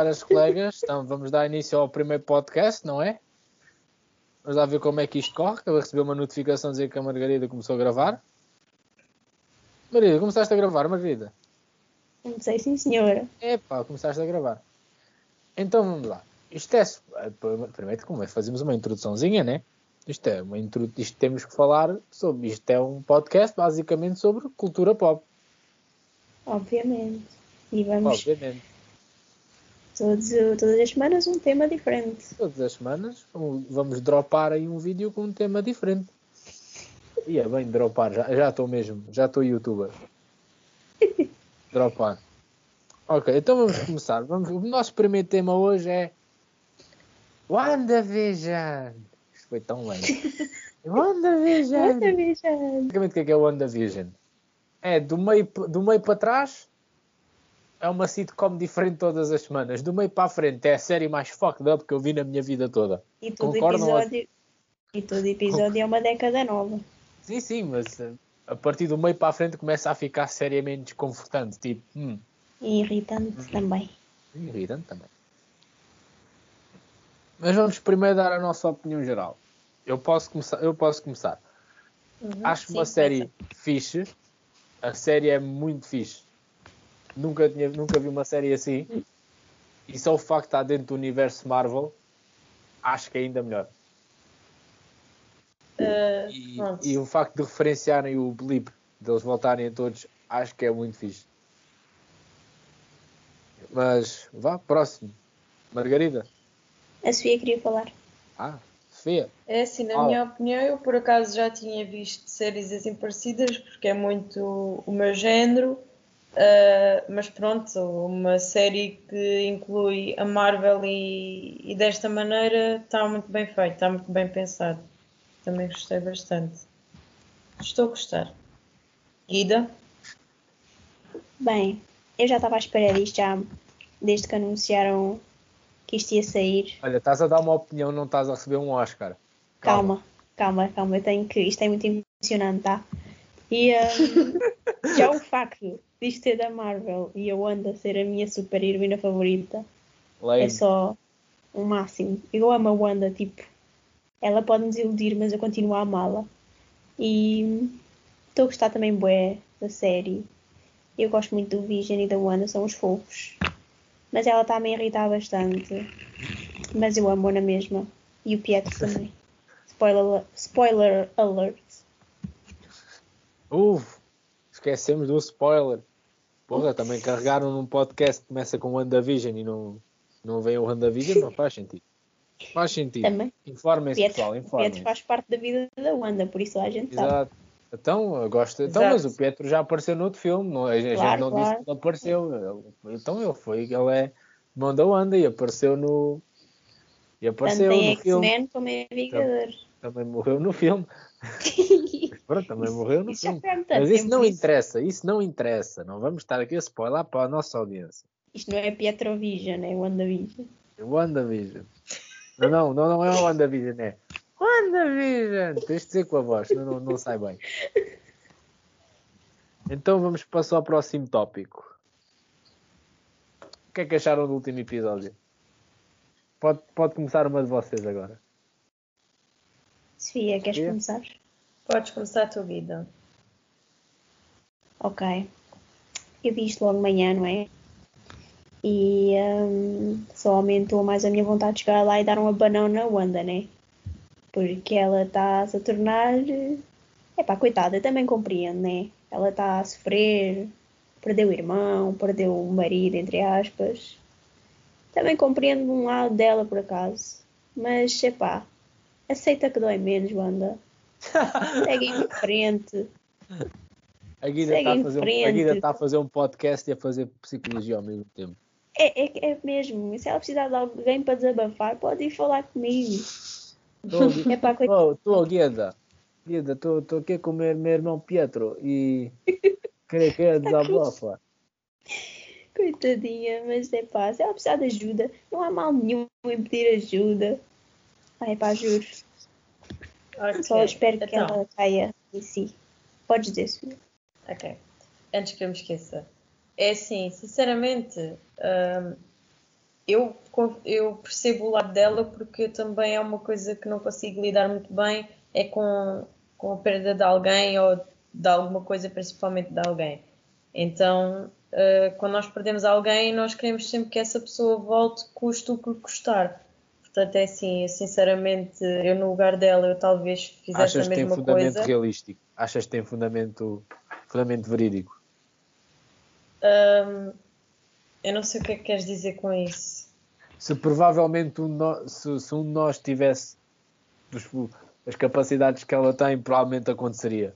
caras colegas. Então, vamos dar início ao primeiro podcast, não é? Vamos lá ver como é que isto corre. Acabei de receber uma notificação dizer que a Margarida começou a gravar. Margarida, começaste a gravar, Margarida? Comecei sim, senhora. Epá, começaste a gravar. Então vamos lá. Isto é. Primeiro, como é? Fazemos uma introduçãozinha, né? Isto é uma intro... Isto temos que falar sobre. Isto é um podcast basicamente sobre cultura pop. Obviamente. E vamos Obviamente. Todos, todas as semanas um tema diferente. Todas as semanas vamos dropar aí um vídeo com um tema diferente. E é bem dropar, já já estou mesmo, já estou youtuber. Dropar. Ok, então vamos começar. Vamos, o nosso primeiro tema hoje é WandaVision. Isto foi tão lento. WandaVision. Já. Basicamente o que é que é o WandaVision? É do meio, do meio para trás é uma sitcom diferente todas as semanas. Do meio para a frente é a série mais fucked up que eu vi na minha vida toda. E todo Concordam episódio. E todo episódio é uma década nova. Sim, sim, mas eh, a partir do meio para a frente começa a ficar seriamente desconfortante. Tipo, hum, E irritante também. irritante também. Mas vamos primeiro dar a nossa opinião geral. Eu posso começar. Eu posso começar. Acho sim, uma série fixe. A série é muito fixe. Nunca, tinha, nunca vi uma série assim. E só o facto de estar dentro do universo Marvel, acho que é ainda melhor. Uh, E, e o facto de referenciarem o blip, deles voltarem a todos, acho que é muito fixe. Mas vá, próximo. Margarida. A Sofia queria falar. Ah, Sofia. É assim, na Ah. minha opinião, eu por acaso já tinha visto séries assim parecidas, porque é muito o meu género, uh, mas pronto, uma série que inclui a Marvel e, e desta maneira está muito bem feito, está muito bem pensado. Também gostei bastante. Estou a gostar. Guida? Bem, eu já estava à espera disto já desde que anunciaram que isto ia sair. Olha, estás a dar uma opinião, não estás a receber um Oscar. Calma, calma, calma. Eu tenho que. Isto é muito emocionante, tá? E hum, já o facto disto ser da Marvel e a Wanda ser a minha super heroína favorita Lame. é só o máximo. Eu amo a Wanda, tipo, ela pode me desiludir, mas eu continuo a amá-la. E estou a gostar também bué da série. Eu gosto muito do Vision e da Wanda, são os fofos. Mas ela está a me irritar bastante. Mas eu amo na mesma. E o Pietro também. Spoiler, spoiler alert. Uf, esquecemos do spoiler. Porra, também carregaram num podcast que começa com WandaVision e não, não vem o WandaVision, não faz sentido. Faz sentido. Também. Informem-se, Pietro, pessoal, Pietro informem-se. faz parte da vida da Wanda, por isso a gente sabe. Exato. Então, eu gosto. Então, Exato. mas o Pietro já apareceu no outro filme, não, a gente Claro, não claro. disse que ele apareceu. Ele- então ele foi, ele é irmão da Wanda e apareceu no. E Tanto apareceu em no filme. X-Men como em Vingadores. Também morreu no filme. Pronto, também morreu no Isso filme. tempo. Mas isso não isso. interessa, isso não interessa. Não vamos estar aqui a spoiler para a nossa audiência. Isto não é Pietrovision, é WandaVision. WandaVision. Não, não, não, não é o WandaVision, é WandaVision. Tens de dizer com a voz, não, não, não sai bem. Então vamos passar ao próximo tópico. O que é que acharam do último episódio? Pode, pode começar uma de vocês agora. Sofia, queres Sofia? começar? Podes começar a tua vida. Ok. Eu vi isto logo de manhã, não é? E hum, só aumentou mais a minha vontade de chegar lá e dar uma na Wanda, né? Porque ela está a tornar. É pá, coitada, eu também compreendo, né? Ela está a sofrer, perdeu o irmão, perdeu o marido, entre aspas. Também compreendo um lado dela, por acaso. Mas, é pá, aceita que dói menos, Wanda. Segue em frente. A Guida está a fazer, um- a frente. Guida está a fazer um podcast e a fazer psicologia ao mesmo tempo. É, é, é mesmo. Se ela precisar de alguém para desabafar, pode ir falar comigo. Estou É para tô, Guida. Guida, estou aqui com o meu, meu irmão Pietro e queria que desabafa. Coitadinha, mas é pá, se ela precisar de ajuda, não há mal nenhum em pedir ajuda. Ai pá, juro. Só espero que então, ela caia em si. Podes dizer, Sofia. Ok. Antes que eu me esqueça. é assim, sinceramente, hum, eu, eu percebo o lado dela porque também é uma coisa que não consigo lidar muito bem, é com, com a perda de alguém ou de alguma coisa, principalmente de alguém. Então, uh, quando nós perdemos alguém, nós queremos sempre que essa pessoa volte, custe o que custar. Portanto, é assim, sinceramente, eu no lugar dela, eu talvez fizesse Achas a mesma coisa. Achas que tem fundamento coisa. realístico? Achas que tem fundamento, fundamento verídico? Um, eu não sei o que é que queres dizer com isso. Se provavelmente um no, se, se, um de nós tivesse as capacidades que ela tem, provavelmente aconteceria.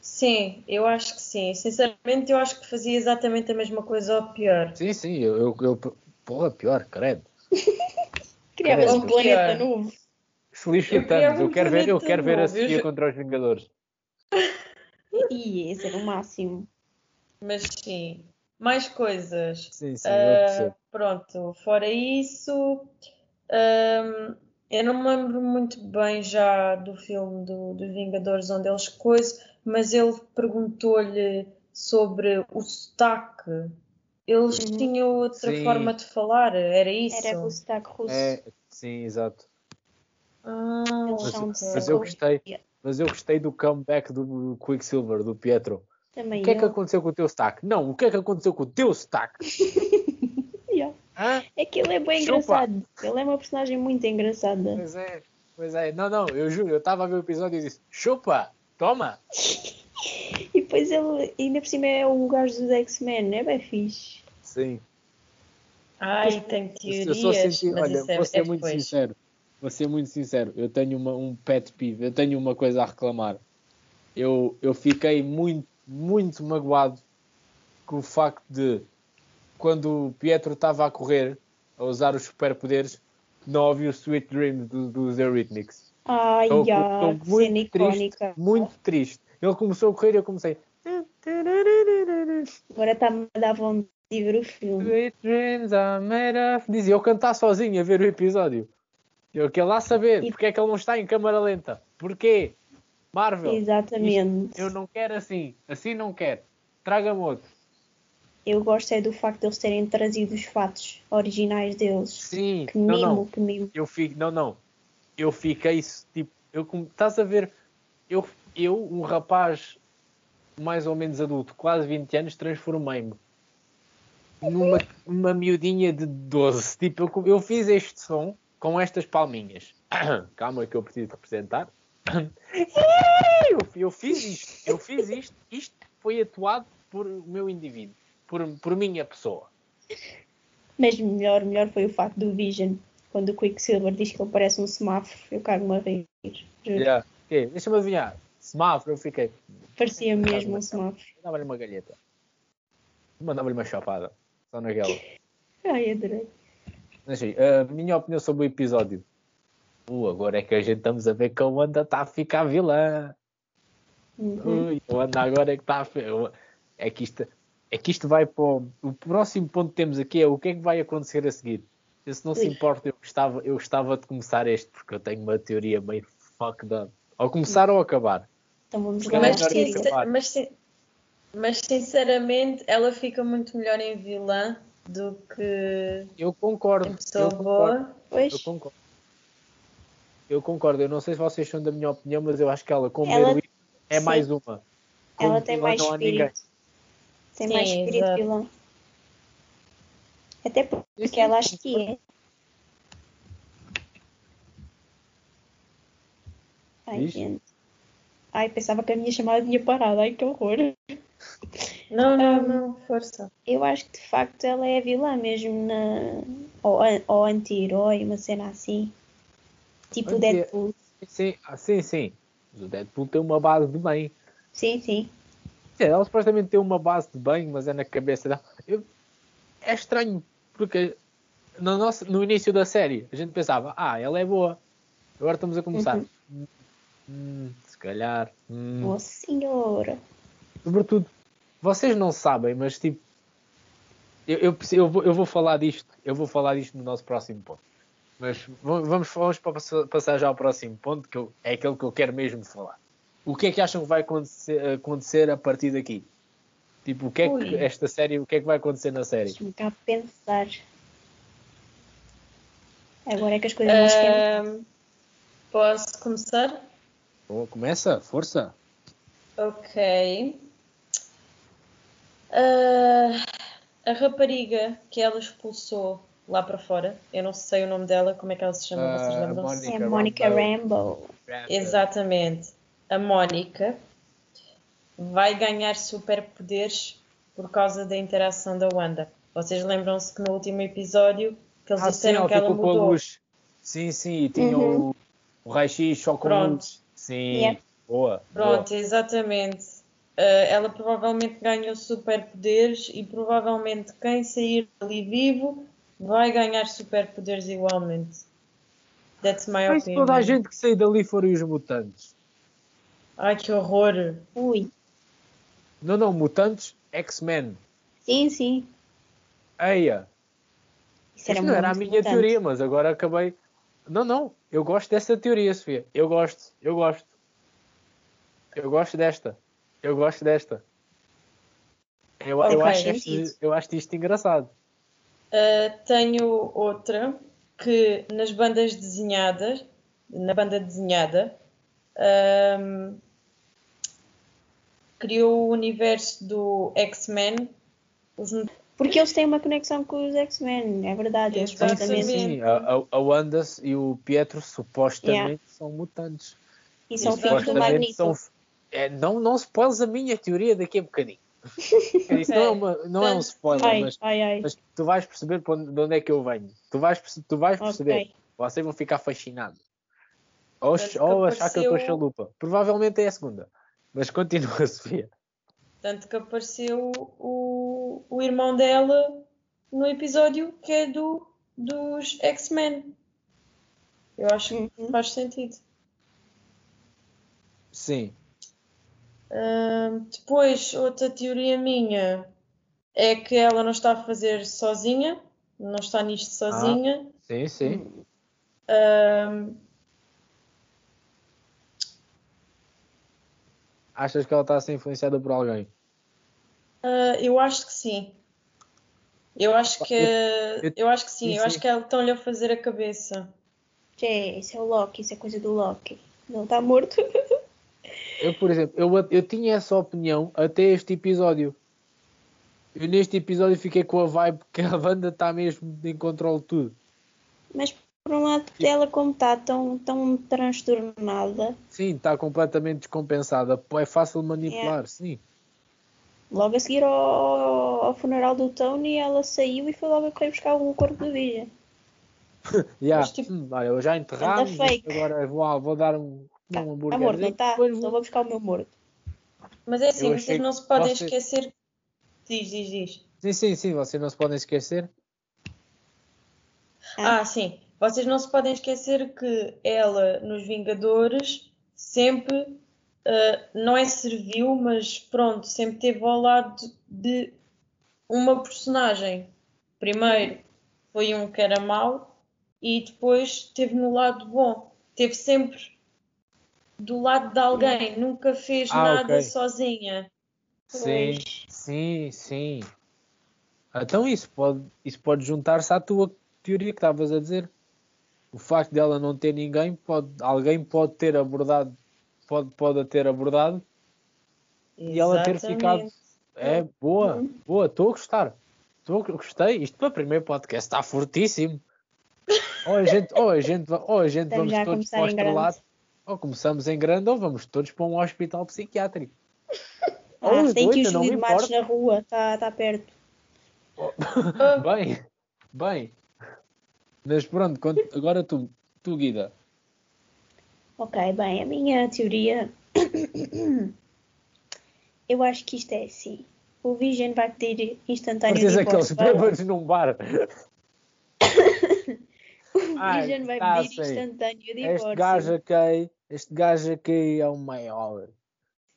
Sim, eu acho que sim. Sinceramente, eu acho que fazia exatamente a mesma coisa ou pior. Sim, sim, eu, eu, eu porra, pior, credo. Criava um planeta novo. Feliz eu, eu quero ver, eu quero ver a Sofia contra os Vingadores. E esse era o máximo. Mas sim, mais coisas. Sim, sim, uh, pronto, fora isso, um, eu não me lembro muito bem já do filme do, dos Vingadores onde eles coisam, mas ele perguntou-lhe sobre o sotaque. Eles uhum. tinham outra sim. forma de falar, era isso? Era o sotaque russo. É, sim, exato. Ah, mas, mas eu gostei. Mas eu gostei do comeback do Quicksilver, do Pietro. Também o que eu. é que aconteceu com o teu sotaque? Não, o que é que aconteceu com o teu sotaque? yeah. É que ele é bem Chupa. engraçado. Ele é uma personagem muito engraçada. Pois é, pois é. Não, não, eu juro, eu estava a ver o episódio e disse: chupa, toma! e depois ele, ainda por cima, é o gajo dos X-Men, é bem fixe. Sim. Ai, tem teorias. Eu só senti, mas olha, é, vou ser é muito depois. sincero. Vou ser muito sincero. Eu tenho uma, um pet peeve, eu tenho uma coisa a reclamar. Eu, eu fiquei muito, muito magoado com o facto de quando o Pietro estava a correr, a usar os superpoderes, não ouvi o Sweet Dream do, dos Eurythmics. Ai, Estou já, estou muito triste, muito triste. Ele começou a correr e eu comecei. Agora está-me a dar vontade ver o filme. Sweet dreams are made of. Dizia eu cantar sozinho a ver o episódio. Eu quero lá saber E- porque é que ele não está em câmara lenta. Porquê? Marvel. Exatamente. Eu não quero assim. Assim não quero. Traga-me outro. Eu gosto é do facto de eles terem trazido os fatos originais deles. Sim. Que não, mimo, não. que mimo. Eu fico. Não, não. Eu fiquei tipo. Eu, estás a ver? Eu, eu, um rapaz mais ou menos adulto, quase 20 anos, transformei-me numa uma miudinha de 12. Tipo, eu, eu fiz este som com estas palminhas. Calma que eu preciso representar. Eu, eu fiz isto. Eu fiz isto. Isto foi atuado por o meu indivíduo. Por, por minha pessoa. Mas melhor, melhor foi o facto do Vision. Quando o Quicksilver diz que ele parece um semáforo, eu cago-me a rir. Yeah. Ok, Deixa-me adivinhar. Semáforo, eu fiquei. Parecia mesmo um semáforo. Mandava-lhe uma galheta. Mandava-lhe uma chapada. Só naquela. Ai, adorei. Mas assim, a minha opinião sobre o episódio. Uh, agora é que a gente estamos a ver que a Wanda está a ficar vilã. Uhum. Ui, a Wanda agora é que está a É que isto, é que isto vai para o, o próximo ponto que temos aqui é o que é que vai acontecer a seguir. Eu, se não se importa, eu gostava, eu gostava de começar este, porque eu tenho uma teoria meio fucked up. Ou começar ou acabar. Então vamos lá. é Mas, mas, mas sinceramente, ela fica muito melhor em vilã do que Eu concordo. em pessoa eu concordo. boa. Pois, Eu concordo. Eu concordo. Eu não sei se vocês são da minha opinião, mas eu acho que ela, como Ela- heroína, é sim. mais uma. Como ela tem vilã, mais espírito. Tem Sim, mais espírito exato. vilão. Até porque ela acha que é. Ai, gente. Ai, pensava que a minha chamada tinha parado. Ai, que horror. Não, não, não, força. Eu acho que de facto ela é a vilã mesmo na. Ou, ou anti-herói, uma cena assim. Tipo Anti- Deadpool. Sim, ah, sim, sim. Mas o Deadpool tem uma base de bem. Sim, sim. É, ela supostamente tem uma base de bem, mas é na cabeça dela. Eu- É estranho, porque no, nosso, no início da série a gente pensava, ah, ela é boa. Agora estamos a começar. Uhum. Hum, hum, se calhar. hum. Oh senhora. Sobretudo, vocês não sabem, mas tipo, eu, eu, eu vou, eu vou falar disto, eu vou falar disto no nosso próximo ponto. Mas va- vamos, vamos pa- passar já ao próximo ponto, que eu- é aquele que eu quero mesmo falar. O que é que acham que vai acontecer, acontecer a partir daqui? Tipo, o que é que Ui. esta série, o que é que vai acontecer na série? Deixa-me cá pensar. Agora é que as coisas não esquentam. Ahm, posso começar? Oh, começa, força. Ok. Ah, a rapariga que ela expulsou lá para fora, eu não sei o nome dela, como é que ela se chama? Vocês Ah, lembram-se? Mónica É Monica Rambeau. Rambo. Exatamente. A Mónica vai ganhar superpoderes por causa da interação da Wanda. Vocês lembram-se que no último episódio que eles Ah, sim, disseram ela que ela ficou com a mudou. luz. Sim, sim, e tinha Uhum. o, o raio-x só com Pronto. Sim, Yeah. boa. Pronto, exatamente. Ah, ela provavelmente ganhou superpoderes e provavelmente quem sair dali vivo vai ganhar superpoderes igualmente. That's my. Mas se opinion. toda a gente que sair dali forem os mutantes. Ai que horror! Ui. Não, não, mutantes, X-Men. Sim, sim. Eia. Isso era Isto não era a minha importante. teoria, mas agora acabei. Não, não. Eu gosto dessa teoria, Sofia. Eu gosto. Eu gosto. Eu gosto desta. Eu gosto desta. Eu, eu, Ok. acho, isto, eu acho isto engraçado. Uh, tenho outra que nas bandas desenhadas, na banda desenhada, um, criou o universo do X-Men. Os Porque eles têm uma conexão com os X-Men, é verdade. Eles Sim, sim, supostamente. sim. A, a, Wanda e o Pietro supostamente Yeah. são mutantes. E são filhos do Magneto. são. É, não, não spoiles a minha teoria daqui a bocadinho. Isso não é, uma, não é um spoiler, Ai, mas, ai, ai. mas tu vais perceber onde- de onde é que eu venho. Tu vais, tu vais perceber. Ok. Vocês vão ficar fascinados. Ou, que ou achar que eu estou chalupa. Provavelmente é a segunda. Mas continua, Sofia. Tanto que apareceu o, o irmão dela no episódio que é do, dos X-Men. Eu acho que Uhum. faz sentido. Sim. Depois, outra teoria minha é que ela não está a fazer sozinha, não está nisto sozinha. Sim, sim. Ahm, Achas que ela está a ser influenciada por alguém? ah, eu acho que sim. Eu acho que, eu- eu acho que sim. sim, Eu acho sim. que ela estão-lhe a fazer a cabeça. Tchê, isso é o Loki, isso é coisa do Loki. Não está morto. Eu, por exemplo, eu, eu tinha essa opinião até este episódio. Eu neste episódio fiquei com a vibe que a banda está mesmo em controle de tudo. Mas por um lado dela, como está tão, tão transtornada, Sim, está completamente descompensada. É fácil manipular, sim. logo a seguir ao, ao funeral do Tony, ela saiu e foi logo a correr buscar o corpo do Vision. Yeah. Mas, tipo, hum, olha, eu já enterramos, fake. agora vou, vou dar um, Tá, um tá hambúrguer. morto, não está? Depois Então vou- buscar o meu morto. Mas é assim, vocês não se podem você- esquecer. Diz, diz, diz. Sim, sim, sim, vocês não se podem esquecer. Ah, sim. Vocês não se podem esquecer que ela, nos Vingadores, sempre, ah, não é serviu, mas pronto, sempre esteve ao lado de uma personagem. Primeiro foi um que era mau e depois esteve no lado bom. Esteve sempre do lado de alguém, nunca fez Ah, nada ok. sozinha. Sim, Pois. sim, sim. Então isso pode, isso pode juntar-se à tua teoria que estavas a dizer. O facto dela não ter ninguém, pode, alguém pode ter abordado, pode, pode a ter abordado e ela ter ficado. Exatamente. É, boa, Uhum. boa, estou a gostar. A gostei. Isto para o primeiro podcast está fortíssimo. Ou a gente, ou a gente, ou a gente Estamos vamos todos para o estrelato, ou começamos em grande, ou vamos todos para um hospital psiquiátrico. Ou Ah, os tem que dois, os não Matos na rua, está tá perto. Bem, bem. Mas pronto, agora tu, tu Guida. Ok, bem, a minha teoria. Eu acho que isto é assim. O Vision vai pedir instantâneo aqueles divórcio. ao- bêbados num bar. O Ai, Vision vai tá, pedir sei. instantâneo Este divórcio. gajo aqui, este gajo aqui é o maior.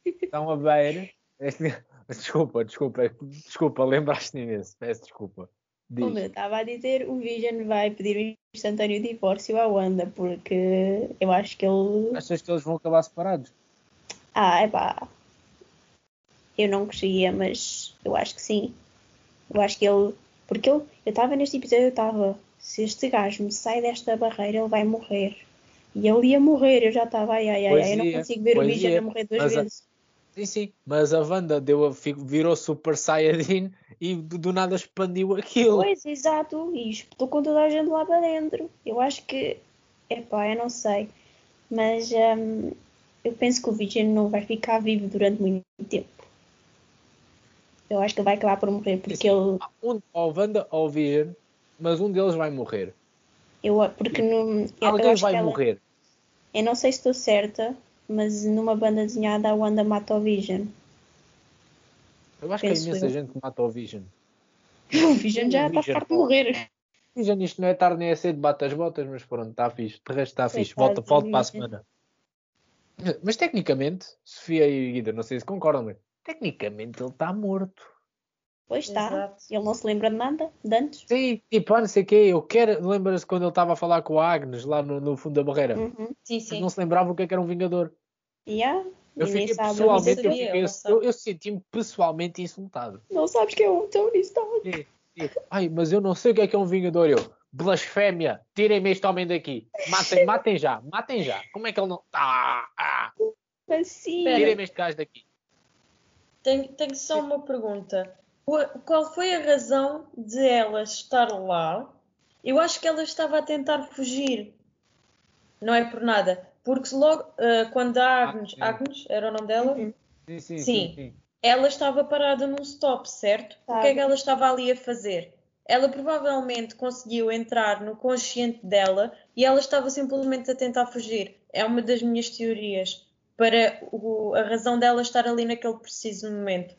Estão a ver? Este... Desculpa, desculpa, desculpa, lembraste-me imenso, peço desculpa. Diz. Como eu estava a dizer, o Vision vai pedir um instantâneo divórcio à Wanda, porque eu acho que ele. Achas que eles vão acabar separados? Ah, é pá. Eu não queria, mas Eu acho que sim. Eu acho que ele. Porque eu estava neste episódio, eu estava. Se este gajo me sai desta barreira, ele vai morrer. E ele ia morrer, eu já estava, ai, ai, ai, eu não consigo ver o Vision a morrer duas Mas a- vezes. Sim, sim. Mas a Wanda deu a, virou Super Saiyajin e do, do nada expandiu aquilo. Pois, exato, e espetou com toda a gente lá para dentro. Eu acho que, epá, eu não sei, mas hum, eu penso que o Vision não vai ficar vivo durante muito tempo. Eu acho que ele vai acabar por morrer, porque ele, Ah, Um, ou Wanda ou Vision, mas um deles vai morrer. Eu, porque não, eu, eu Alguém acho vai que ela, morrer. eu não sei se estou certa, mas numa banda desenhada a Wanda mata o Vision. Eu acho que há Penso imensa eu. gente que mata o Vision. O Vision já está farto de morrer. Vision, isto não é tarde nem é cedo, bate as botas, mas pronto, está fixe. De resto está fixe. Volta, volta para a semana. Mas tecnicamente, Sofia e Guida, não sei se concordam, mas tecnicamente ele está morto. Pois está, Exato. ele não se lembra de nada, de antes. Sim, tipo, ah, não sei o quê, eu quero. Lembra-se quando ele estava a falar com a Agnes lá no, no fundo da barreira? Uhum. Sim, Mas sim. não se lembrava o que, é que era um Vingador. Yeah. Eu Ninguém fiquei sabe, pessoalmente, eu, sabia, fiquei- eu, eu, eu senti-me pessoalmente insultado. Não sabes que é um Tony Stark. Sim, sim. Ai, mas eu não sei o que é que é um Vingador. Eu, blasfémia, tirem-me este homem daqui. Matem, matem já, matem já. Como é que ele não. Ah, ah, Assim. Tirem-me este gajo daqui. Tenho, tenho só uma pergunta. Qual foi a razão de ela estar lá? Eu acho que ela estava a tentar fugir. Não é por nada. Porque se logo, ah, quando a Agnes, sim. Agnes, era o nome dela? Uhum. Sim, sim, Sim. Ela estava parada num stop, certo? O que é Estava. que ela estava ali a fazer? Ela provavelmente conseguiu entrar no consciente dela e ela estava simplesmente a tentar fugir. É uma das minhas teorias para o- a razão dela estar ali naquele preciso momento.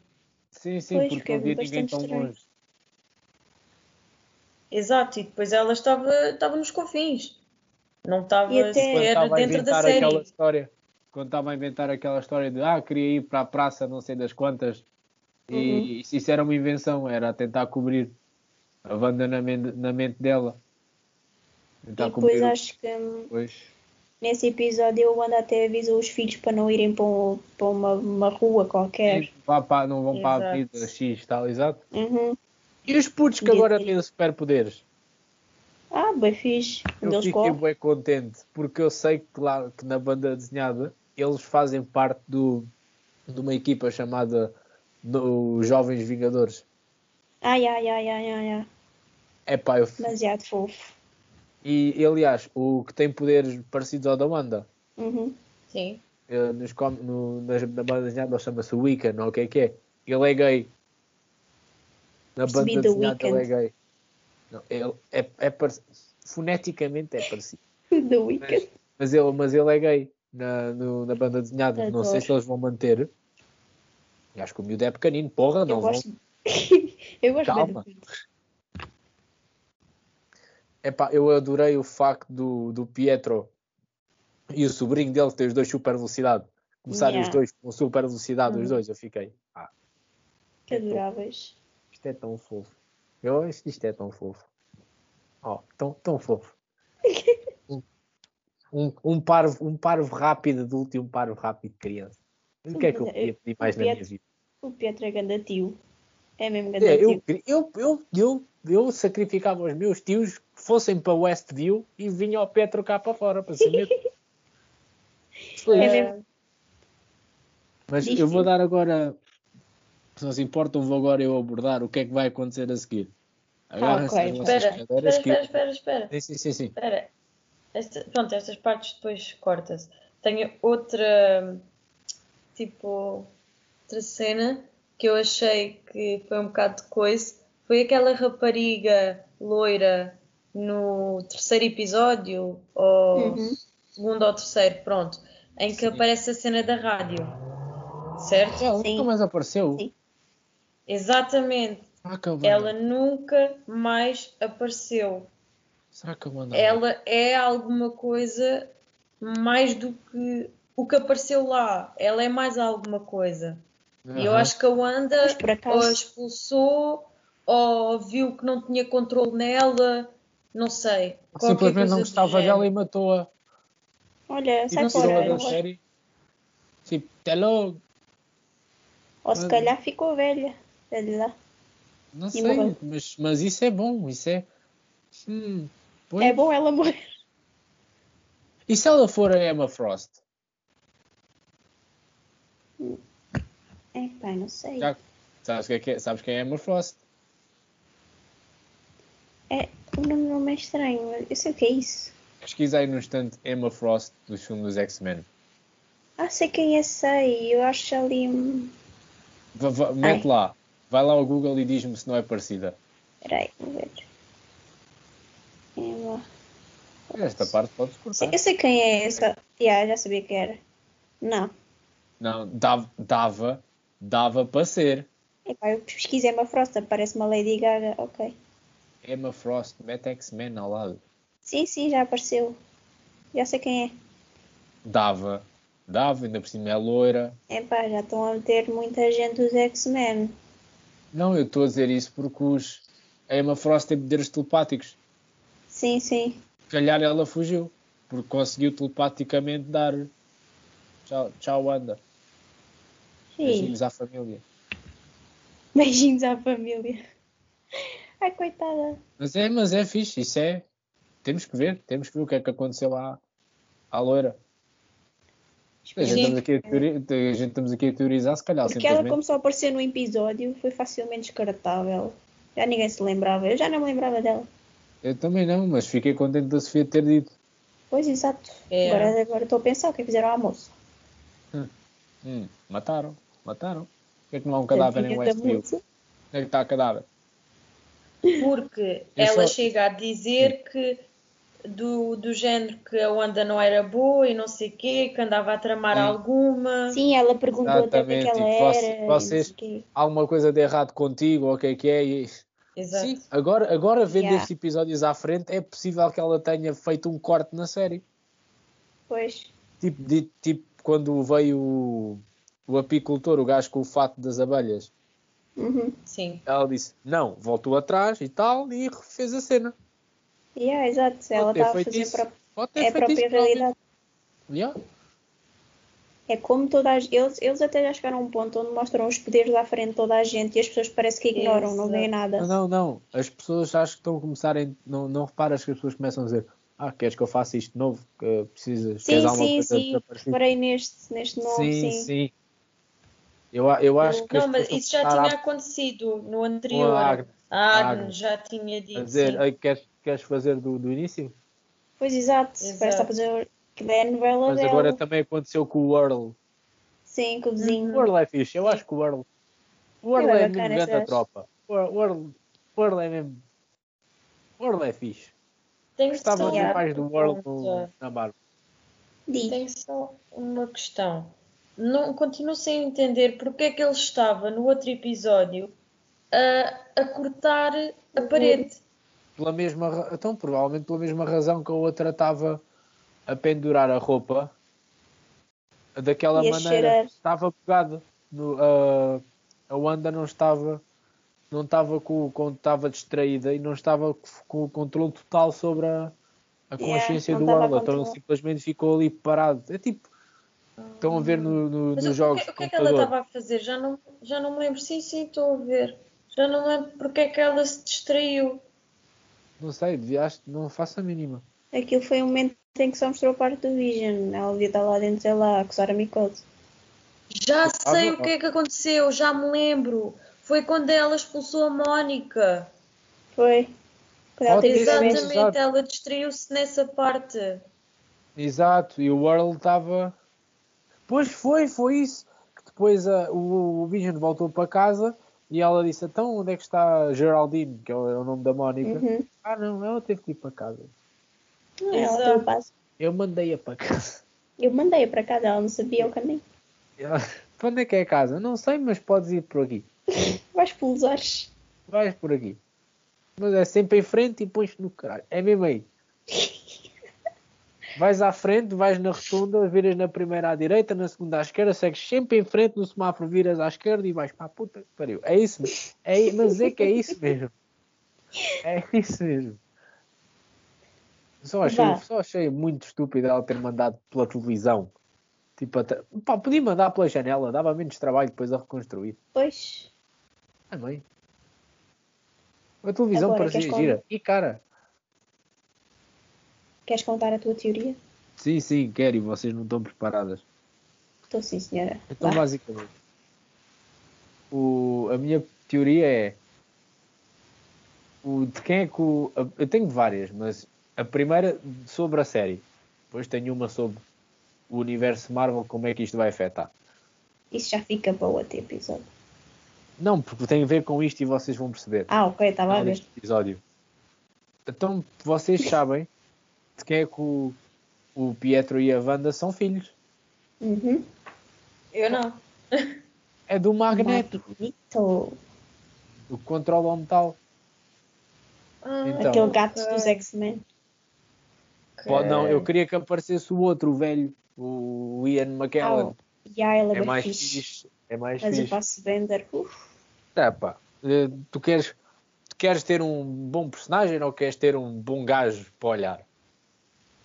Sim, sim, Pois, porque não havia ninguém bastante tão estranho. longe. Exato, e depois ela estava, estava nos confins. Não estava E até- Quando sequer estava a dentro da inventar série. aquela história, quando estava a inventar aquela história de ah, queria ir para a praça, não sei das quantas, Uhum. e isso, isso era uma invenção, era tentar cobrir a Wanda na mente, na mente dela. Tentar E depois cobrir o- acho que hum, Pois. Nesse episódio o Wanda até avisou os filhos para não irem para, um- para uma, uma rua qualquer. Vá para- não vão para a Exato. Avenida X, tal, exato. Uhum. E os putos que agora têm superpoderes? Ah, bem fixe. Eu deles fiquei bem contente, porque eu sei que, lá, que na banda desenhada eles fazem parte do, de uma equipa chamada no Jovens Vingadores. Ai, ai, ai, ai, ai, ai. É pá, eu, Demasiado fofo. E aliás, o que tem poderes parecidos ao da Wanda, Uhum. Sim. eh, nos, no, nas- na banda desenhada ele chama-se Wiccan, ou o que é que é? Ele é gay. Na banda Percebi desenhada ele é gay. Não, ele é, é parec- foneticamente é parecido. The Weeknd. Mas ele, mas ele é gay na, no- na banda desenhada. Não sei se eles vão manter. Eu Acho que o miúdo é pequenino, porra, não Eu vão. gosto. eu gosto bem Calma. filme. Epá, eu adorei o facto do, do Pietro e o sobrinho dele ter os dois super velocidade. Começarem os Yeah. dois com super velocidade, os Uhum. dois. Eu fiquei, ah, Que adoráveis. isto é tão fofo. Eu acho que isto é tão fofo. Oh, tão, tão fofo. um, um, um, parvo, um parvo rápido adulto e um parvo rápido de criança. O que é que eu podia eh, pedir mais o na minha Pietro- vida? O Pietro é ganda tio. É mesmo ganda É, eu, tio. eu, eu, eu, eu sacrificava os meus tios que fossem para Westview e vinha ao Petro cá para fora para. Foi É. Mas Diz eu vou dar agora, se não se importam, vou agora eu abordar o que é que vai acontecer a seguir. Agarrem-se ok. às vossas Espera, espera, espera, espera, espera. Sim, sim, sim, sim. Espera. Esta- pronto, estas partes depois corta-se. Tenho outra, tipo, outra cena que eu achei que foi um bocado de coisa. Foi aquela rapariga loira no terceiro episódio, ou Uhum. segundo ou terceiro, pronto, em que Sim. aparece a cena da rádio. Certo? Ela Sim. nunca mais apareceu. Sim. Exatamente. Ela nunca mais apareceu. será que a Wanda ela é alguma coisa mais do que o que apareceu lá. Ela é mais alguma coisa. E eu acho que a Wanda ou a expulsou ou viu que não tinha controle nela, não sei. simplesmente não gostava dela e matou-a. Olha, E sai fora. Tipo, até logo. Ou se calhar ficou velha. Lá. Não E sei, mas, mas isso é bom, isso é. Hum. É bom ela morrer. E se ela for a Emma Frost? É, pai, não sei. Já, sabes, quem é é? sabes quem é Emma Frost? É, o nome não é estranho, eu sei o que é isso. Pesquisa aí no instante Emma Frost dos filmes dos X-Men. Ah, sei quem é, sei. Eu acho ali. um- Va- va- Mete lá, vai lá ao Google e diz-me se não é parecida. Peraí, vou ver. Emma. Esta parte podes cortar. Eu sei quem é essa. Yeah, já sabia que era. Não. Não, dava, dava, dava para ser. Epá, eu pesquisei Emma Frost, parece uma Lady Gaga. Ok. Emma Frost, mete X-Men ao lado. Sim, sim, já apareceu. Já sei quem é. Dava, dava, ainda por cima é loira. Epá, já estão a meter muita gente dos X-Men. Não, eu estou a dizer isso porque os, a Emma Frost tem poderes telepáticos. Sim, sim. Se calhar ela fugiu, porque conseguiu telepaticamente dar tchau, tchau Wanda. Sim. Beijinhos à família. Beijinhos à família. Ai, coitada. Mas é, mas é fixe, isso é. Temos que ver, temos que ver o que é que aconteceu à, à loira. A gente, estamos aqui a teori- a gente estamos aqui a teorizar, se calhar, Porque ela começou a aparecer no episódio, foi facilmente descartável. Já ninguém se lembrava. Eu já não me lembrava dela. Eu também não, mas fiquei contente da Sofia ter dito. Pois, exato. É. Agora, agora estou a pensar o que é que fizeram à moça. Hum, mataram, mataram. Por que é que não há um cadáver em Westview? Onde é que está a cadáver? Porque Eu ela só- chega a dizer que do, do género que a Wanda não era boa e não sei o quê, que andava a tramar Sim. alguma. Sim, ela perguntou até o que é que Exatamente, ela e era. vocês-. Há alguma coisa de errado contigo, ou o que é que é? E... Exato. Sim, agora, agora vendo Yeah. estes episódios à frente, é possível que ela tenha feito um corte na série. Pois. Tipo, de- tipo quando veio o, o apicultor, o gajo com o fato das abelhas, Uhum. Sim. ela disse, não, voltou atrás e tal, e fez a cena. Yeah, exato. Ela está a fazer isso. ter é a própria realidade. Yeah. É como toda a eles, eles até já chegaram a um ponto onde mostram os poderes à frente de toda a gente e as pessoas parece que ignoram, não veem nada. Não, não, não. As pessoas acho que estão a começarem. Não, não reparas que as pessoas começam a dizer: Ah, queres que eu faça isto de novo? Que precisas, Sim, queres alguma sim, coisa sim. desaparecida?" Reparei neste, neste novo, sim, sim. sim. Eu, a- eu acho que. Não, as mas isso já tinha acontecido no anterior. a, a Agnes, A a Agnes Agnes. já tinha a dito. dizer: sim. "Ei, queres, queres fazer do, do início? Pois exato. Exato. Parece que está a fazer que é a novela Mas dela. agora também aconteceu com o Earl. Sim, com o vizinho. O Earl é fixe. Eu acho que o Earl. O Earl é mesmo grande a tropa. O Earl, o Earl, é mesmo. O Earl é fixe. Tenho Gostava só de mais do Earl no, na Marvel. Tenho só uma questão. Não, continuo sem entender porque é que ele estava no outro episódio a, a cortar a parede. pela mesma então provavelmente pela mesma razão que a outra estava a pendurar a roupa. Daquela E maneira estava pegada no, a, a Wanda não estava não estava com, com estava distraída e não estava com o controle total sobre a, a Yeah, consciência não do estava a Earl então simplesmente ficou ali parado. É tipo estão a ver no, no- Mas nos o jogos que, de o que é que ela estava a fazer? Já não, já não me lembro. Sim, sim, estou a ver. Já não me lembro porque é que ela se distraiu. não sei devias, não faço a mínima Aquilo foi um momento em que só mostrou a parte do Vision. Ela devia estar lá dentro, sei lá, a acusar a micose. Já Ah, sei não. o que é que aconteceu, já me lembro. Foi quando ela expulsou a Mónica. Foi. Ela. Exatamente, exato. ela distraiu-se nessa parte. Exato, e o Earl estava. Pois foi, foi isso. Que depois a- o, o Vision voltou para casa e ela disse: Então onde é que está a Geraldine, que é o, é o nome da Mónica? Uhum. Ah, não, ela teve que ir para casa. Ela teve paz. Eu mandei-a para casa. Eu mandei-a para casa, ela não sabia o caminho. Ela, Para onde é que é a casa? Não sei, mas podes ir por aqui. Vais pulsares. Vais por aqui. Mas é sempre em frente e pões no caralho. É mesmo aí. Vais à frente, vais na rotunda, viras na primeira à direita, na segunda à esquerda, segues sempre em frente no semáforo, viras à esquerda e vais para a puta que pariu. É isso mesmo. É, mas é que é isso mesmo. É isso mesmo. Só achei, só achei muito estúpido ela ter mandado pela televisão. Tipo, até, pá, podia mandar pela janela, dava menos trabalho depois a reconstruir. Pois. A mãe. A televisão Agora, parecia gira. E cara, Queres contar a tua teoria? sim, sim, quero e vocês não estão preparadas. Estou sim, senhora. Então, Vá. basicamente, o, a minha teoria é o, de quem é que o. a- Eu tenho várias, mas a primeira sobre a série. Depois tenho uma sobre o universo Marvel, como é que isto vai afetar. Isso já fica para o outro episódio. Não, porque tem a ver com isto e vocês vão perceber. Ah, ok, estava a ver. episódio. Então, vocês sabem de quem é que o, o Pietro e a Wanda são filhos. Uhum. Eu não. É do Magneto, Magneto. o que controla o metal. Ah, Então. Aquele gato ok. dos X-Men. Pode, não, eu queria que aparecesse o outro, o velho, o Ian McKellen. Ah, e a ela é bem mais fixe. fixe. É mais Mas o fixe. Fassbender, uff. Tá, pá. Eh, Tu queres, tu queres ter um bom personagem ou queres ter um bom gajo para olhar?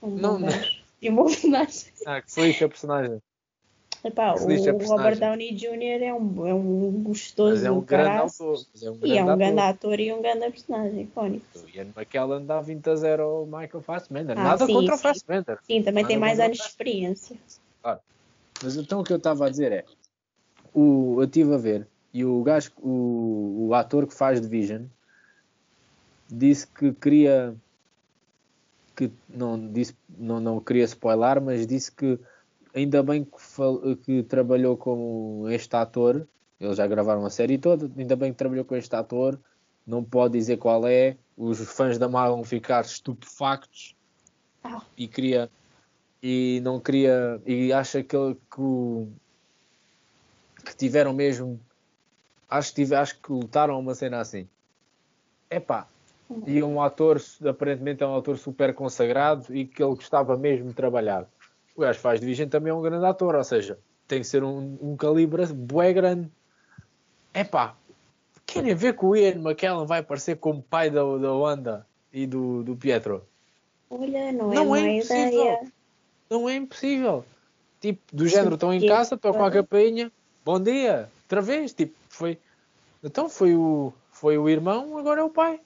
Um Não, bom não. E um bom personagem. Ah, que se lixa a personagem. Epá, a o personagem. Robert Downey Jr. é um, é um gostoso Mas é um do grande caraças. autor. Mas é um E é um grande grande ator. ator e um grande personagem icónico. O Ian McKellen dá 20 a 0 ao Michael Fassbender. Ah, Nada sim, contra o sim. Fassbender. Sim, também Nada tem mais o anos de experiência. Mas então o que eu estava a dizer é, o, eu estive a ver, e o gajo, o, o ator que faz Division, disse que queria, que não, disse, não, não queria spoiler, mas disse que ainda bem que, que trabalhou com este ator, eles já gravaram a série toda, ainda bem que trabalhou com este ator, não pode dizer qual é, os fãs da Marvel vão ficar estupefactos. Ah. e queria e não queria e acha que, que, que tiveram mesmo acho que, tive, acho que lutaram uma cena assim. Epá e um ator aparentemente é um ator super consagrado e que ele gostava mesmo de trabalhar o gajo faz Division também é um grande ator ou seja tem que ser um, um calibre bué grande epá querem ver que o Ian McKellen vai aparecer como pai da, da Wanda e do, do Pietro Olha, não é Não má é impossível. ideia. não é impossível. Tipo, do género, estão em casa, tocam a campainha, bom dia, outra vez. Tipo, foi. Então foi o, foi o irmão, agora é o pai.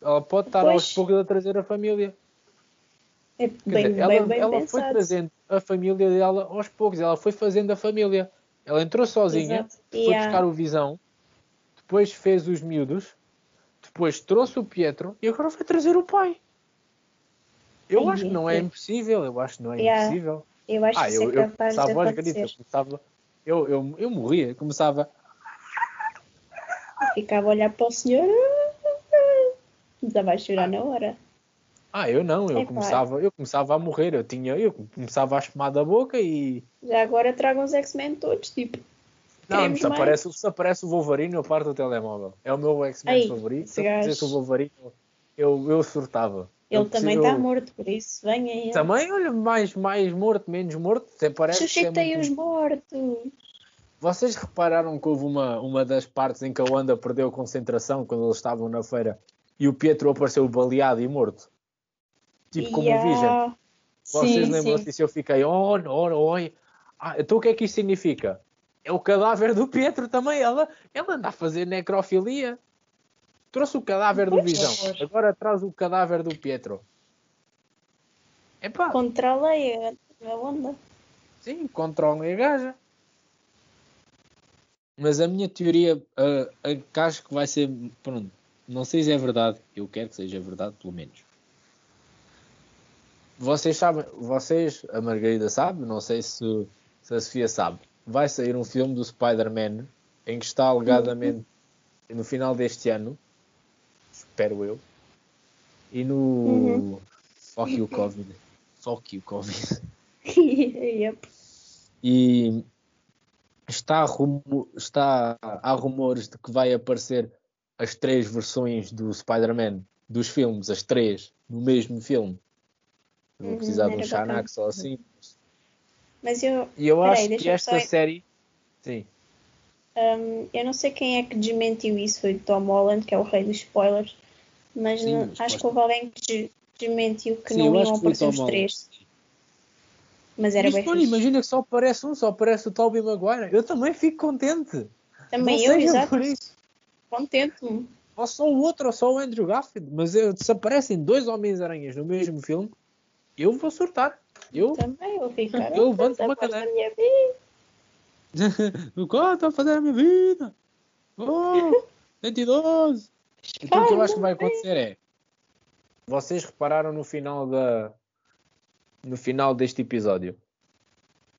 Ela pode estar aos Pois. poucos a trazer a família. É bem, dizer, bem, ela, bem ela foi trazendo a família dela aos poucos, ela foi fazendo a família. Ela entrou sozinha, Exato. foi Yeah. buscar o Visão, depois fez os miúdos, depois trouxe o Pietro e agora vai trazer o pai. Eu Ai, acho que não é é. impossível, eu acho que não é Yeah. impossível. Eu acho Ah, que eu, é eu começava aos eu começava, eu, eu, eu morria, começava, Ficava a olhar para o senhor. Estava a chorar na hora. ah, eu não, eu Epá. começava, eu começava a morrer, eu tinha, eu começava a espumar da boca e, Já agora tragam os X-Men todos, tipo. não, Queremos se aparece, o Wolverine, eu parto o telemóvel, é o meu X-Men favorito, se aparecesse o Wolverine, eu, eu surtava. Ele Eu também está morto, por isso venha aí. Também, olha, mais, mais morto, menos morto, até parece é Suscitei muito- os mortos. Vocês repararam que houve uma, uma das partes em que a Wanda perdeu concentração quando eles estavam na feira e o Pietro apareceu baleado e morto? Tipo como o Vision. Yeah. Vocês sim. disso? Eu fiquei, oh, oh, oh. Ah, então o que é que isto significa? É o cadáver do Pietro também. Ela, ela anda a fazer necrofilia. Trouxe o cadáver do. Visão. Agora traz o cadáver do Pietro. Epá, Contra a lei, a onda. sim, controlem a gaja. Mas a minha teoria, a que acho que vai ser, pronto, não sei se é verdade, eu quero que seja verdade, pelo menos. Vocês sabem, vocês, a Margarida sabe, não sei se, se a Sofia sabe, vai sair um filme do Spider-Man em que está alegadamente no final deste ano, espero eu, e no Uhum. Fuck you Covid. Fuck you Covid. yep. E está, rumo- está há rumores de que vai aparecer as três versões do Spider-Man dos filmes, as três, no mesmo filme. Vou Uhum, precisar de um. Xanax ou assim. Mas eu, E eu Peraí, acho que esta só- série. Sim. hum, eu não sei quem é que desmentiu isso, foi o Tom Holland, que é o rei dos spoilers. Mas Sim, não- acho que houve alguém que des- desmentiu que Sim, não iam aparecer Tom os Holland. três. Mas era bem fixe. imagina que só aparece um, só aparece o Tobey Maguire. Eu também fico contente. Também não eu, exato. por isso. Contente-me. Ou só o outro, ou só o Andrew Garfield. Mas eu, se aparecem dois Homens-Aranhas no mesmo filme, eu vou surtar. Eu, Também vou ficar. Eu levanto "Essa uma parte cadeira." minha vida. o que está a fazer a minha vida? Oh, 112. Então o que eu acho que vai acontecer é. Vocês repararam no final da. No final deste episódio.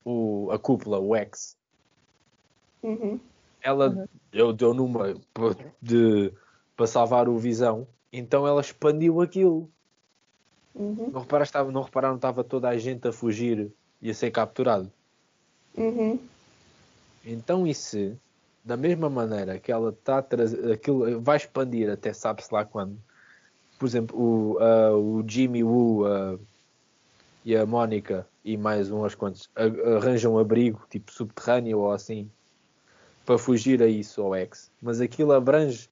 O, a cúpula, o X. Uhum. Ela deu, deu numa de, para salvar o Visão. Então ela expandiu aquilo. Uhum. Não repararam, estava, não repararam estava toda a gente a fugir e a ser capturado. Uhum. Então e se, da mesma maneira que ela está a trazer, aquilo vai expandir até sabe-se lá quando. Por exemplo, o, ah, o Jimmy Woo ah, e a Mónica e mais uns quantos a- arranjam abrigo, tipo subterrâneo ou assim, para fugir a isso ao X. Mas aquilo abrange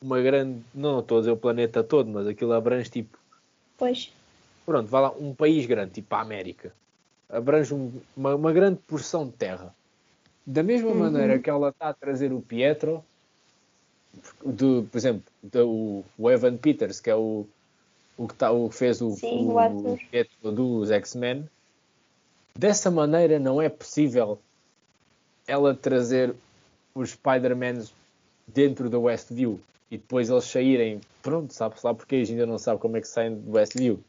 uma grande, não estou a dizer o planeta todo, mas aquilo abrange tipo Pois. pronto, vá lá, um país grande, tipo a América, abrange um- uma, uma grande porção de terra. Da mesma Uhum. maneira que ela está a trazer o Pietro, do, por exemplo, do, o Evan Peters, que é o, o, que, tá, o que fez o, Sim, o, o. Pietro dos X-Men, dessa maneira não é possível ela trazer os Spider-Mans dentro da Westview e depois eles saírem, pronto, sabe-se lá porque a gente ainda não sabe como é que saem do Westview.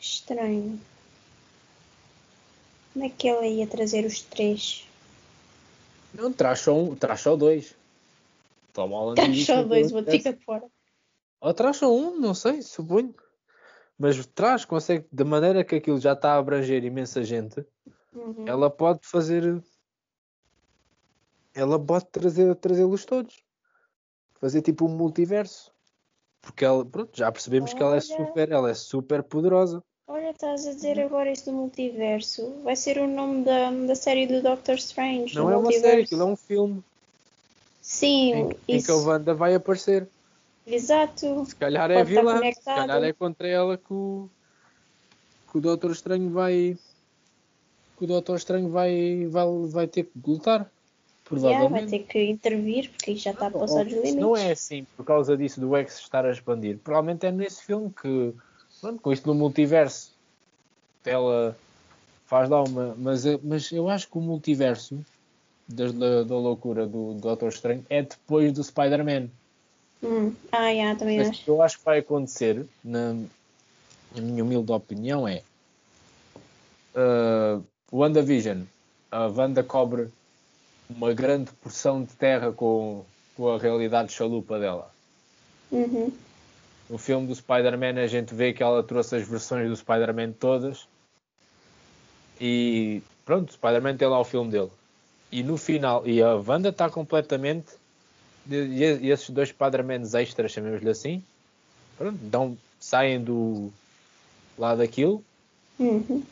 Estranho. Como é que ela ia trazer os três? Não, traz só um, traz só dois. Toma Holland Traz só dois, vou ficar fora. Ou traz só um, não sei, suponho. Mas traz, consegue, da maneira que aquilo já está a abranger imensa gente, Uhum. ela pode fazer. Ela pode trazer, trazê-los todos. Fazer tipo um multiverso. Porque ela, pronto, já percebemos que ela é Olha. super, ela é super poderosa. Olha, estás a dizer agora isso do multiverso. Vai ser o nome da, da série do Doctor Strange. Não é uma multiverso. série, aquilo é um filme Sim, em, em isso. que a Wanda vai aparecer. Exato. Se calhar é vilã, se calhar é contra ela que o, que o Doutor Estranho vai. que o Doutor Estranho vai, vai, vai ter que lutar. Yeah, vai Provavelmente. ter que intervir porque já está a passar se limites. não é assim por causa disso do X estar a expandir. Provavelmente é nesse filme que, com isto no multiverso, ela faz lá uma. Mas, eu- mas eu acho que o multiverso da, da, da loucura do, do Doutor Estranho é depois do Spider-Man. Hum. Ah, yeah, também Mas o acho. que eu acho que vai acontecer, na, na minha humilde opinião, é uh, WandaVision, a Wanda cobre uma grande porção de terra com, com a realidade chalupa dela. Uhum. No filme do Spider-Man a gente vê que ela trouxe as versões do Spider-Man todas e pronto, o Spider-Man tem lá o filme dele. E no final, e a Wanda está completamente e esses dois Spider-Mans extras, chamemos-lhe assim, pronto, então saem do lá daquilo, Uhum.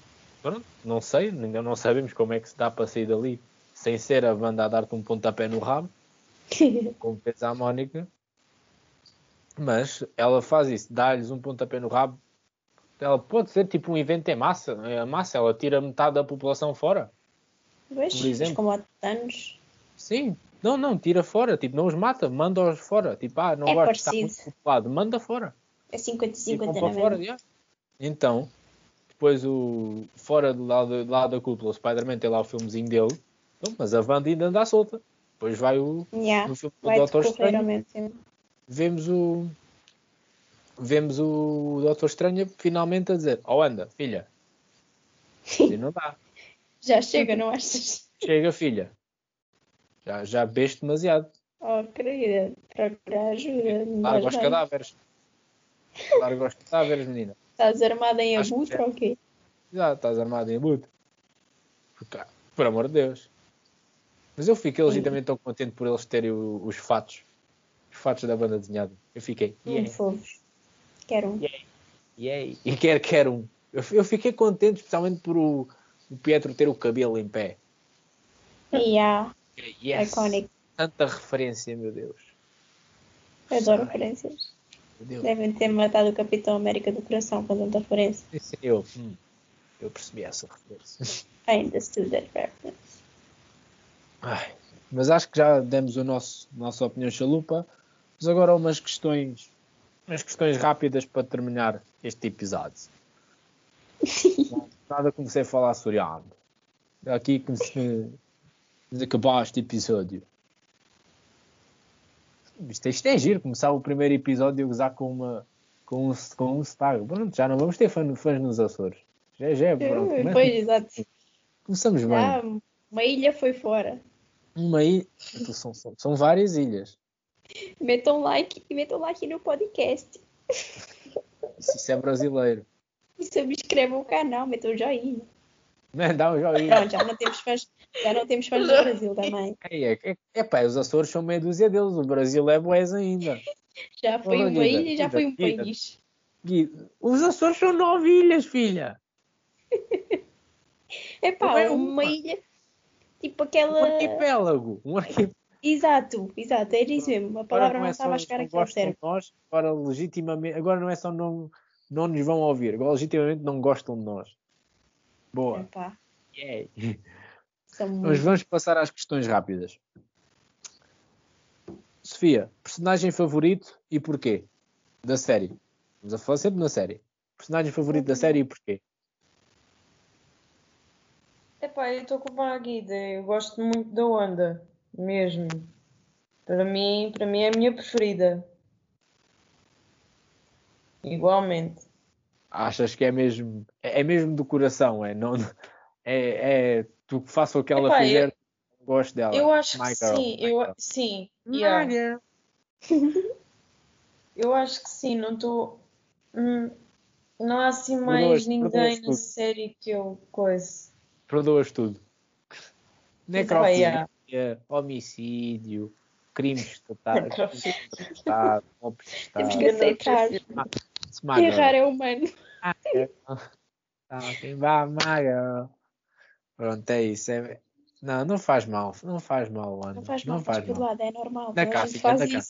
pronto, não sei, ainda não sabemos como é que se dá para sair dali sem ser a Wanda a dar-te um pontapé no rabo, como fez a Mónica. Mas ela faz isso, dá-lhes um pontapé no rabo. Ela pode ser tipo um evento em massa. É a massa, ela tira metade da população fora. Pois, Por exemplo. como há anos. Sim, não, não, tira fora. Tipo, não os mata, manda-os fora. Tipo, ah, não É gosto parecido. muito ocupado, manda fora. É 50 E 50 vão na para fora, já. Então, depois o fora do lado, do lado da cúpula, o Spider-Man tem lá o filmezinho dele, Mas a Wanda ainda anda à solta. Depois vai o Yeah, no filme do Doutor Estranho, vemos o vemos o Doutor Estranho finalmente a dizer, oh anda, filha, e não dá. Já chega, não achas? Chega, filha. Já, já beste demasiado. Oh, querida, procurar ajuda. Larga os cadáveres. Larga os cadáveres, menina. Estás armada em abutre é. ou quê? Já estás armado em abutre. Por amor de Deus. Mas eu fiquei legitimamente tão contente por eles terem os fatos. Os fatos da banda desenhada. Eu fiquei. Muito Yeah, fofos. Quero um. yeah. E quer, quer um. Eu, eu fiquei contente especialmente por o, o Pietro ter o cabelo em pé. Yeah, Yes. iconic. Tanta referência, meu Deus. Adoro Ai, referências. Meu Deus. Devem ter matado o Capitão América do coração com tanta referência. Esse Eu, hum, eu percebi essa referência. I understood that reference. Ai, Mas acho que já demos o nosso nossa opinião chalupa. Mas agora umas questões, umas questões rápidas para terminar este episódio. Nada comecei a falar soriano. Aqui comecei a acabar este episódio. Isto, isto é giro, começar o primeiro episódio a gozar com uma com um, com um sotaque. Pronto, já não vamos ter fãs, fãs nos Açores. Já, já é pronto. Uh, pois, exato. Começamos bem. Ah, uma ilha foi fora. Uma ilha. São, são, são várias ilhas. Metam like e metam like no podcast. Isso, isso é brasileiro. E subscrevam o canal, metam joinha. Não, dá um joinha. Pronto, já não temos fãs, já não temos fãs do Brasil também. É, é, é, é pá, os Açores são meia dúzia deles, o Brasil é boés ainda. Já foi Olha, uma Guida, ilha e já Guida, foi um Guida. país. Gui, Os Açores são nove ilhas, filha. É pá, uma uma. ilha, tipo Um aquela. arquipélago. Um arquipélago. Exato, exato, era isso mesmo. A palavra não estava a chegar aqui ao certo. nós, agora legitimamente, agora não é só não, não nos vão ouvir, agora legitimamente não gostam de nós. Boa. Epá, Yeah. Mas vamos passar às questões rápidas. Sofia, personagem favorito e porquê? Da série. Vamos a falar sempre na série. Personagem favorito da série e porquê? Epá, eu estou com a Guida, eu gosto muito da Wanda, mesmo. Para mim, para mim é a minha preferida. Igualmente. Achas que é mesmo, é é mesmo do coração, é? Não, é, é tu que faça o que ela Epá, fizer, gosto dela. Eu acho My que girl, sim, eu, girl. sim, yeah. Eu acho que sim, não estou. hum, não há assim mais ninguém na série que eu coisa. Perdoas tudo. Epá, Necrofilia, homicídio, crimes Necrofilia. Estado, golpes de Temos que aceitar. Girl. Errar é humano. Tá, quem my girl. Pronto, é isso. É... Não, não faz mal. Não faz mal, Ana. Não faz mal, Não faz mal. perdoado, é normal. Na toda a cá, fica cá.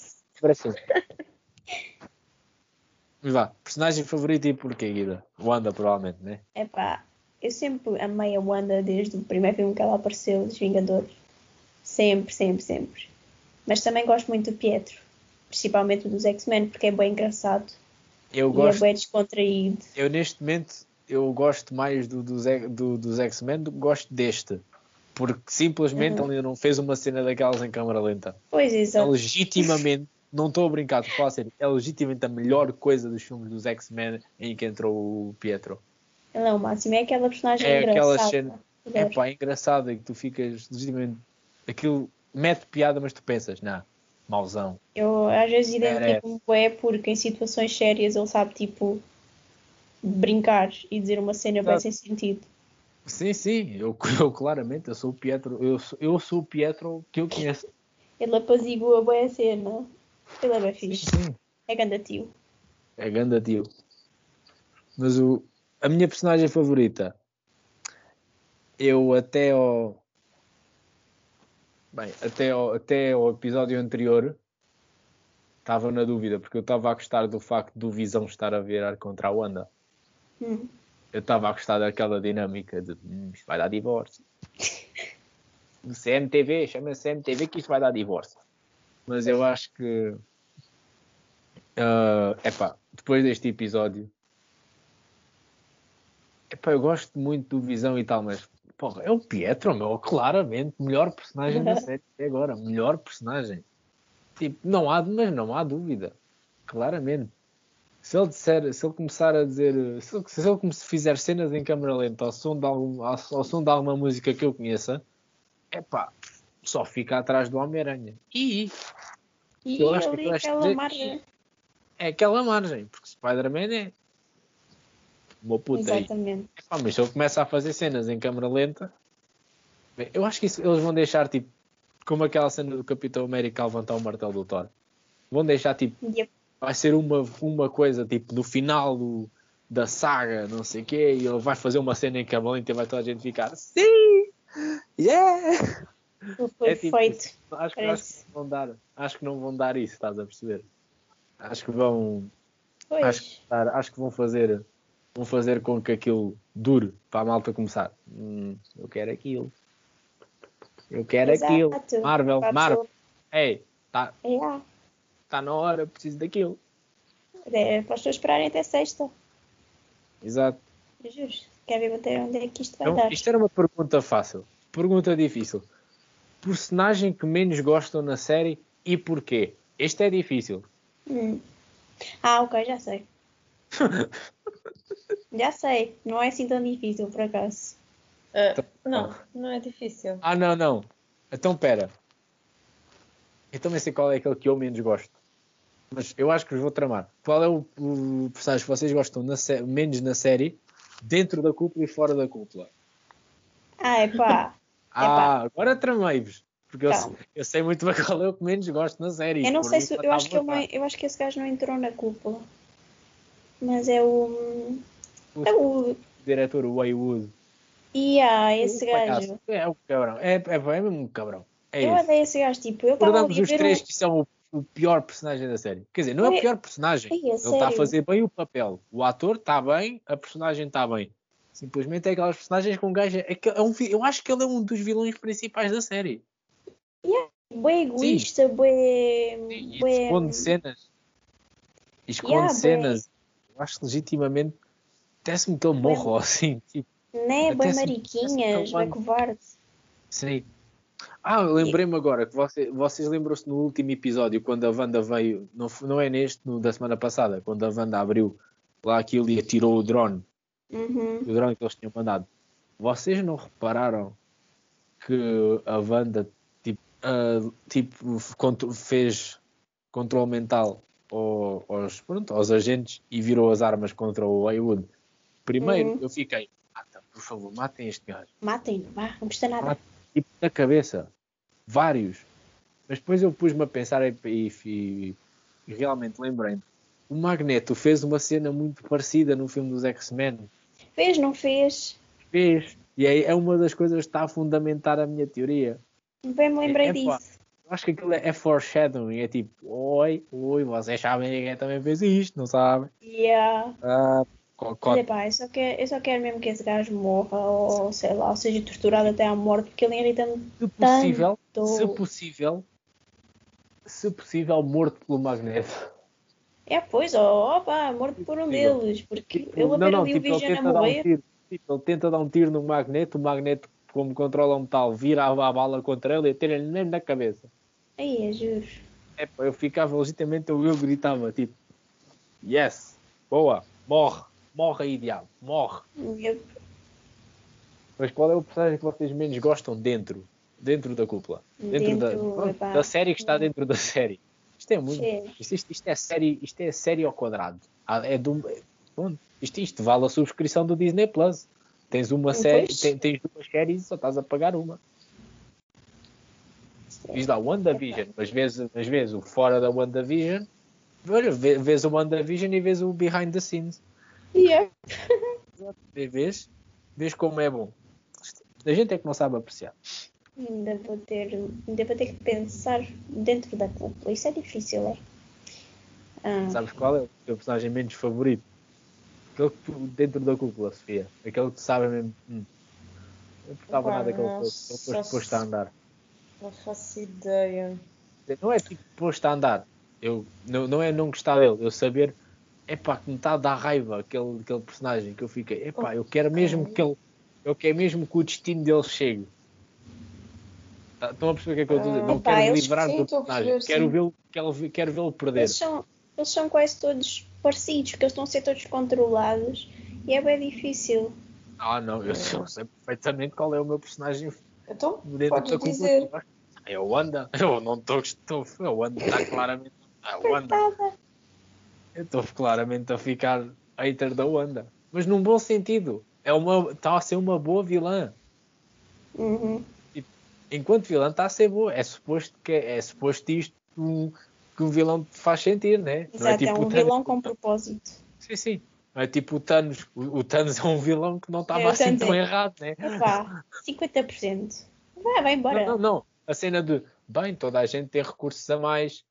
Mas vá, personagem favorito e porquê, Guida? Wanda, provavelmente, né? Epá, eu sempre amei a Wanda desde o primeiro filme que ela apareceu, dos Vingadores. Sempre, sempre, sempre. Mas também gosto muito do Pietro. Principalmente dos X-Men, porque é bem engraçado. Eu é gosto, bem descontraído. eu neste momento, eu gosto mais do, dos, do- dos X-Men do que gosto deste. Porque simplesmente Uhum. ele não fez uma cena daquelas em câmara lenta. Pois, É exato. legitimamente, não estou a brincar, estou a falar a sério, é legitimamente a melhor coisa dos filmes dos X-Men em que entrou o Pietro. Ele é o máximo. É aquela personagem É aquela engraçada. cena- É pá, é é que tu ficas legitimamente. Aquilo mete piada, mas tu pensas, não, mauzão. Eu às vezes Merece. identifico-me bué porque em situações sérias ele sabe, tipo, brincar e dizer uma cena bem Exato. sem sentido. Sim, sim, eu, eu claramente, eu sou o Pietro, eu sou, eu sou o Pietro que eu conheço. Ele apazigua bem a cena. Ele é bem Sim, fixe. sim. É ganda tio. É ganda tio. Mas o, a minha personagem favorita, eu até ao. Bem, até ao, até ao episódio anterior estava na dúvida, porque eu estava a gostar do facto do Visão estar a virar contra a Wanda. Hum. Eu estava a gostar daquela dinâmica de "Hum, isto vai dar divórcio. No CMTV, chama-se CMTV que isto vai dar divórcio. Mas eu acho que. é epá, depois deste episódio. Epá, eu gosto muito do Visão e tal, mas. Porra, é o Pietro, meu, claramente. Melhor personagem da série até agora. Melhor personagem. Tipo, não há, mas não há dúvida. Claramente. Se ele disser, se ele começar a dizer, se ele, se ele fizer cenas em câmera lenta ao som de, algum, ao, ao som de alguma música que eu conheça, é pá, só fica atrás do Homem-Aranha. E E Eu acho que aquela margem. é aquela margem, porque Spider-Man é uma puta aí. Exatamente. Epá, mas se ele começa a fazer cenas em câmera lenta, bem, eu acho que isso, eles vão deixar tipo, como aquela cena do Capitão América a levantar o martelo do Thor. Vão deixar tipo Yep. vai ser uma, uma coisa tipo no final do- da saga, não sei o quê, e ele vai fazer uma cena em câmera lenta e vai toda a gente ficar sim, yeah! Foi É tipo feito. Acho, que- acho que não vão dar, acho que não vão dar isso, estás a perceber? Acho que vão, Pois. acho que vão fazer, vão fazer com que aquilo dure para a malta começar. Hum, eu quero aquilo. Eu quero Exato. aquilo. Marvel, a Marvel. Ei, tá, É, tá na hora, preciso daquilo. é para as pessoas esperarem até sexta. Exato. Eu juro. Quer ver até onde é que isto vai Então, dar? isto era uma pergunta fácil. Pergunta difícil. Personagem que menos gostam na série e porquê? Este é difícil. Hum. Ah, ok, já sei. já sei. Não é assim tão difícil, por acaso. Então, não, não é difícil. Ah, não, não. Então, pera. Eu também sei qual é aquele que eu menos gosto. Mas eu acho que vos vou tramar. Qual é o, o personagem que vocês gostam na menos na série, dentro da cúpula e fora da cúpula? Ah, é pá. Ah, agora tramei-vos. Porque eu, Então. sei- eu sei muito bem qual é o que menos gosto na série. Eu não sei se. Eu acho, que não, lá. eu acho que esse gajo não entrou na cúpula. Mas é o. É o. Diretor, o Waywood. Ia, esse O palhaço. gajo. É o cabrão. É, é, é mesmo um cabrão. É Eu odeio esse gajo. Tipo, eu estava ali os três um- que são o, o pior personagem da série. Quer dizer, não é o pior personagem. ai, é Ele está a fazer bem o papel. O ator está bem, a personagem está bem. Simplesmente é aquelas personagens com um gajo. É que é um, eu acho que ele é um dos vilões principais da série. Bué egoísta, bué. E bué- esconde cenas. E esconde Yeah, cenas. Eu acho legitimamente. Parece-me que ele morre assim. Tipo, Né, bué Até se- mariquinhas, bué covarde. Sim. Ah, lembrei-me agora que você- vocês lembram-se no último episódio, quando a Wanda veio, não, não é neste, no da semana passada, quando a Wanda abriu lá aquilo e atirou o drone, Uhum. o drone que eles tinham mandado. Vocês não repararam que a Wanda tipo, ah, tipo, fez controle mental ao- aos, pronto, aos agentes e virou as armas contra o Haywood? Primeiro Uhum. eu fiquei, mata, por favor, matem este gajo. Matem-no, vá, não custa nada. Ah, tipo na cabeça. Vários. Mas depois eu pus-me a pensar e, e- e- e realmente lembrei-me. O Magneto fez uma cena muito parecida no filme dos X-Men. Fez, não fez? Fez. E aí é uma das coisas que está a fundamentar a minha teoria. Bem me lembrei É, é pá. Eu acho que aquilo é, é foreshadowing. É tipo, oi, oi, vocês sabem que também fez isto, não sabem? Yeah. Ah, cocó. epá, eu só, quero, eu só quero mesmo que esse gajo morra ou sei lá, ou seja torturado até à morte, porque ele irrita-me Se possível, tanto. se possível, se possível, morto pelo Magneto. É, pois, ó, opa, morto por um deles, porque Tipo, ele a ver ali o tipo, Vision a tenta dar um morrer. tiro. Tipo, ele tenta dar um tiro no magneto, o magneto, como controla o metal, vira a, a bala contra ele e atira-lhe mesmo na cabeça. Aí, é, juro. É, eu ficava legitimamente, eu, eu gritava, tipo, yes, boa, morre, morre aí, diabo, morre. Eu, Mas qual é o personagem que vocês menos gostam dentro? Dentro da cúpula? Dentro, da, Dentro, pronto, epá. da série que está dentro da série. Isto é muito. Isto, isto, isto é série, isto é série ao quadrado. Ah, É do, isto, isto vale a subscrição do Disney Plus. Tens uma série, tem- tens duas séries e só estás a pagar uma. Diz lá WandaVision, mas vês, mas vês o fora da WandaVision, olha, vê- vês o WandaVision e vês o behind the scenes. Yeah. Vê- Vês, vês como é bom. A gente é que não sabe apreciar. Ainda vou ter, ainda vou ter que pensar dentro da cúpula. Isso é difícil, é? Ah, Sabes qual é o teu personagem menos favorito? Aquele que tu, dentro da cúpula, Sofia. Aquele que tu sabes mesmo. Hum, não importava Pá, nada que ele não, fosse. Ele só fosse posto a andar. Não faço ideia. Não é tipo posto a andar. Eu, não, não é não gostar dele. Eu saber. Epá, que me está a dar raiva aquele, aquele personagem que eu fiquei. Epá, eu quero mesmo que ele. Eu quero mesmo que o destino dele chegue. Tá- Estão a perceber o que é que eu estou a dizer? Não quero eles- livrar sim, do personagem. Quero vê-lo quero, quero vê-lo perder. eles, são, eles são quase todos parecidos, porque eles estão a ser todos controlados e é bem difícil. Ah, não, eu, eu sei perfeitamente qual é o meu personagem Então, da cúpula. dizer. É o Wanda. Eu não estou. estou é o Wanda está claramente. É o Wanda. Eu estou claramente a ficar hater da Wanda. Mas num bom sentido. É uma, está a ser uma boa vilã. Uhum. Enquanto vilã está a ser boa. É suposto que é, suposto isto um- que um vilão te faz sentir, né? Não Exato, é, tipo um o Thanos- vilão com propósito. Sim, sim. É tipo o Thanos. O, o Thanos é um vilão que não estava É, assim tão é- errado, né? Epá, 50%. Vai, vai embora. Não, não, não. A cena de, bem, toda a gente tem recursos a mais,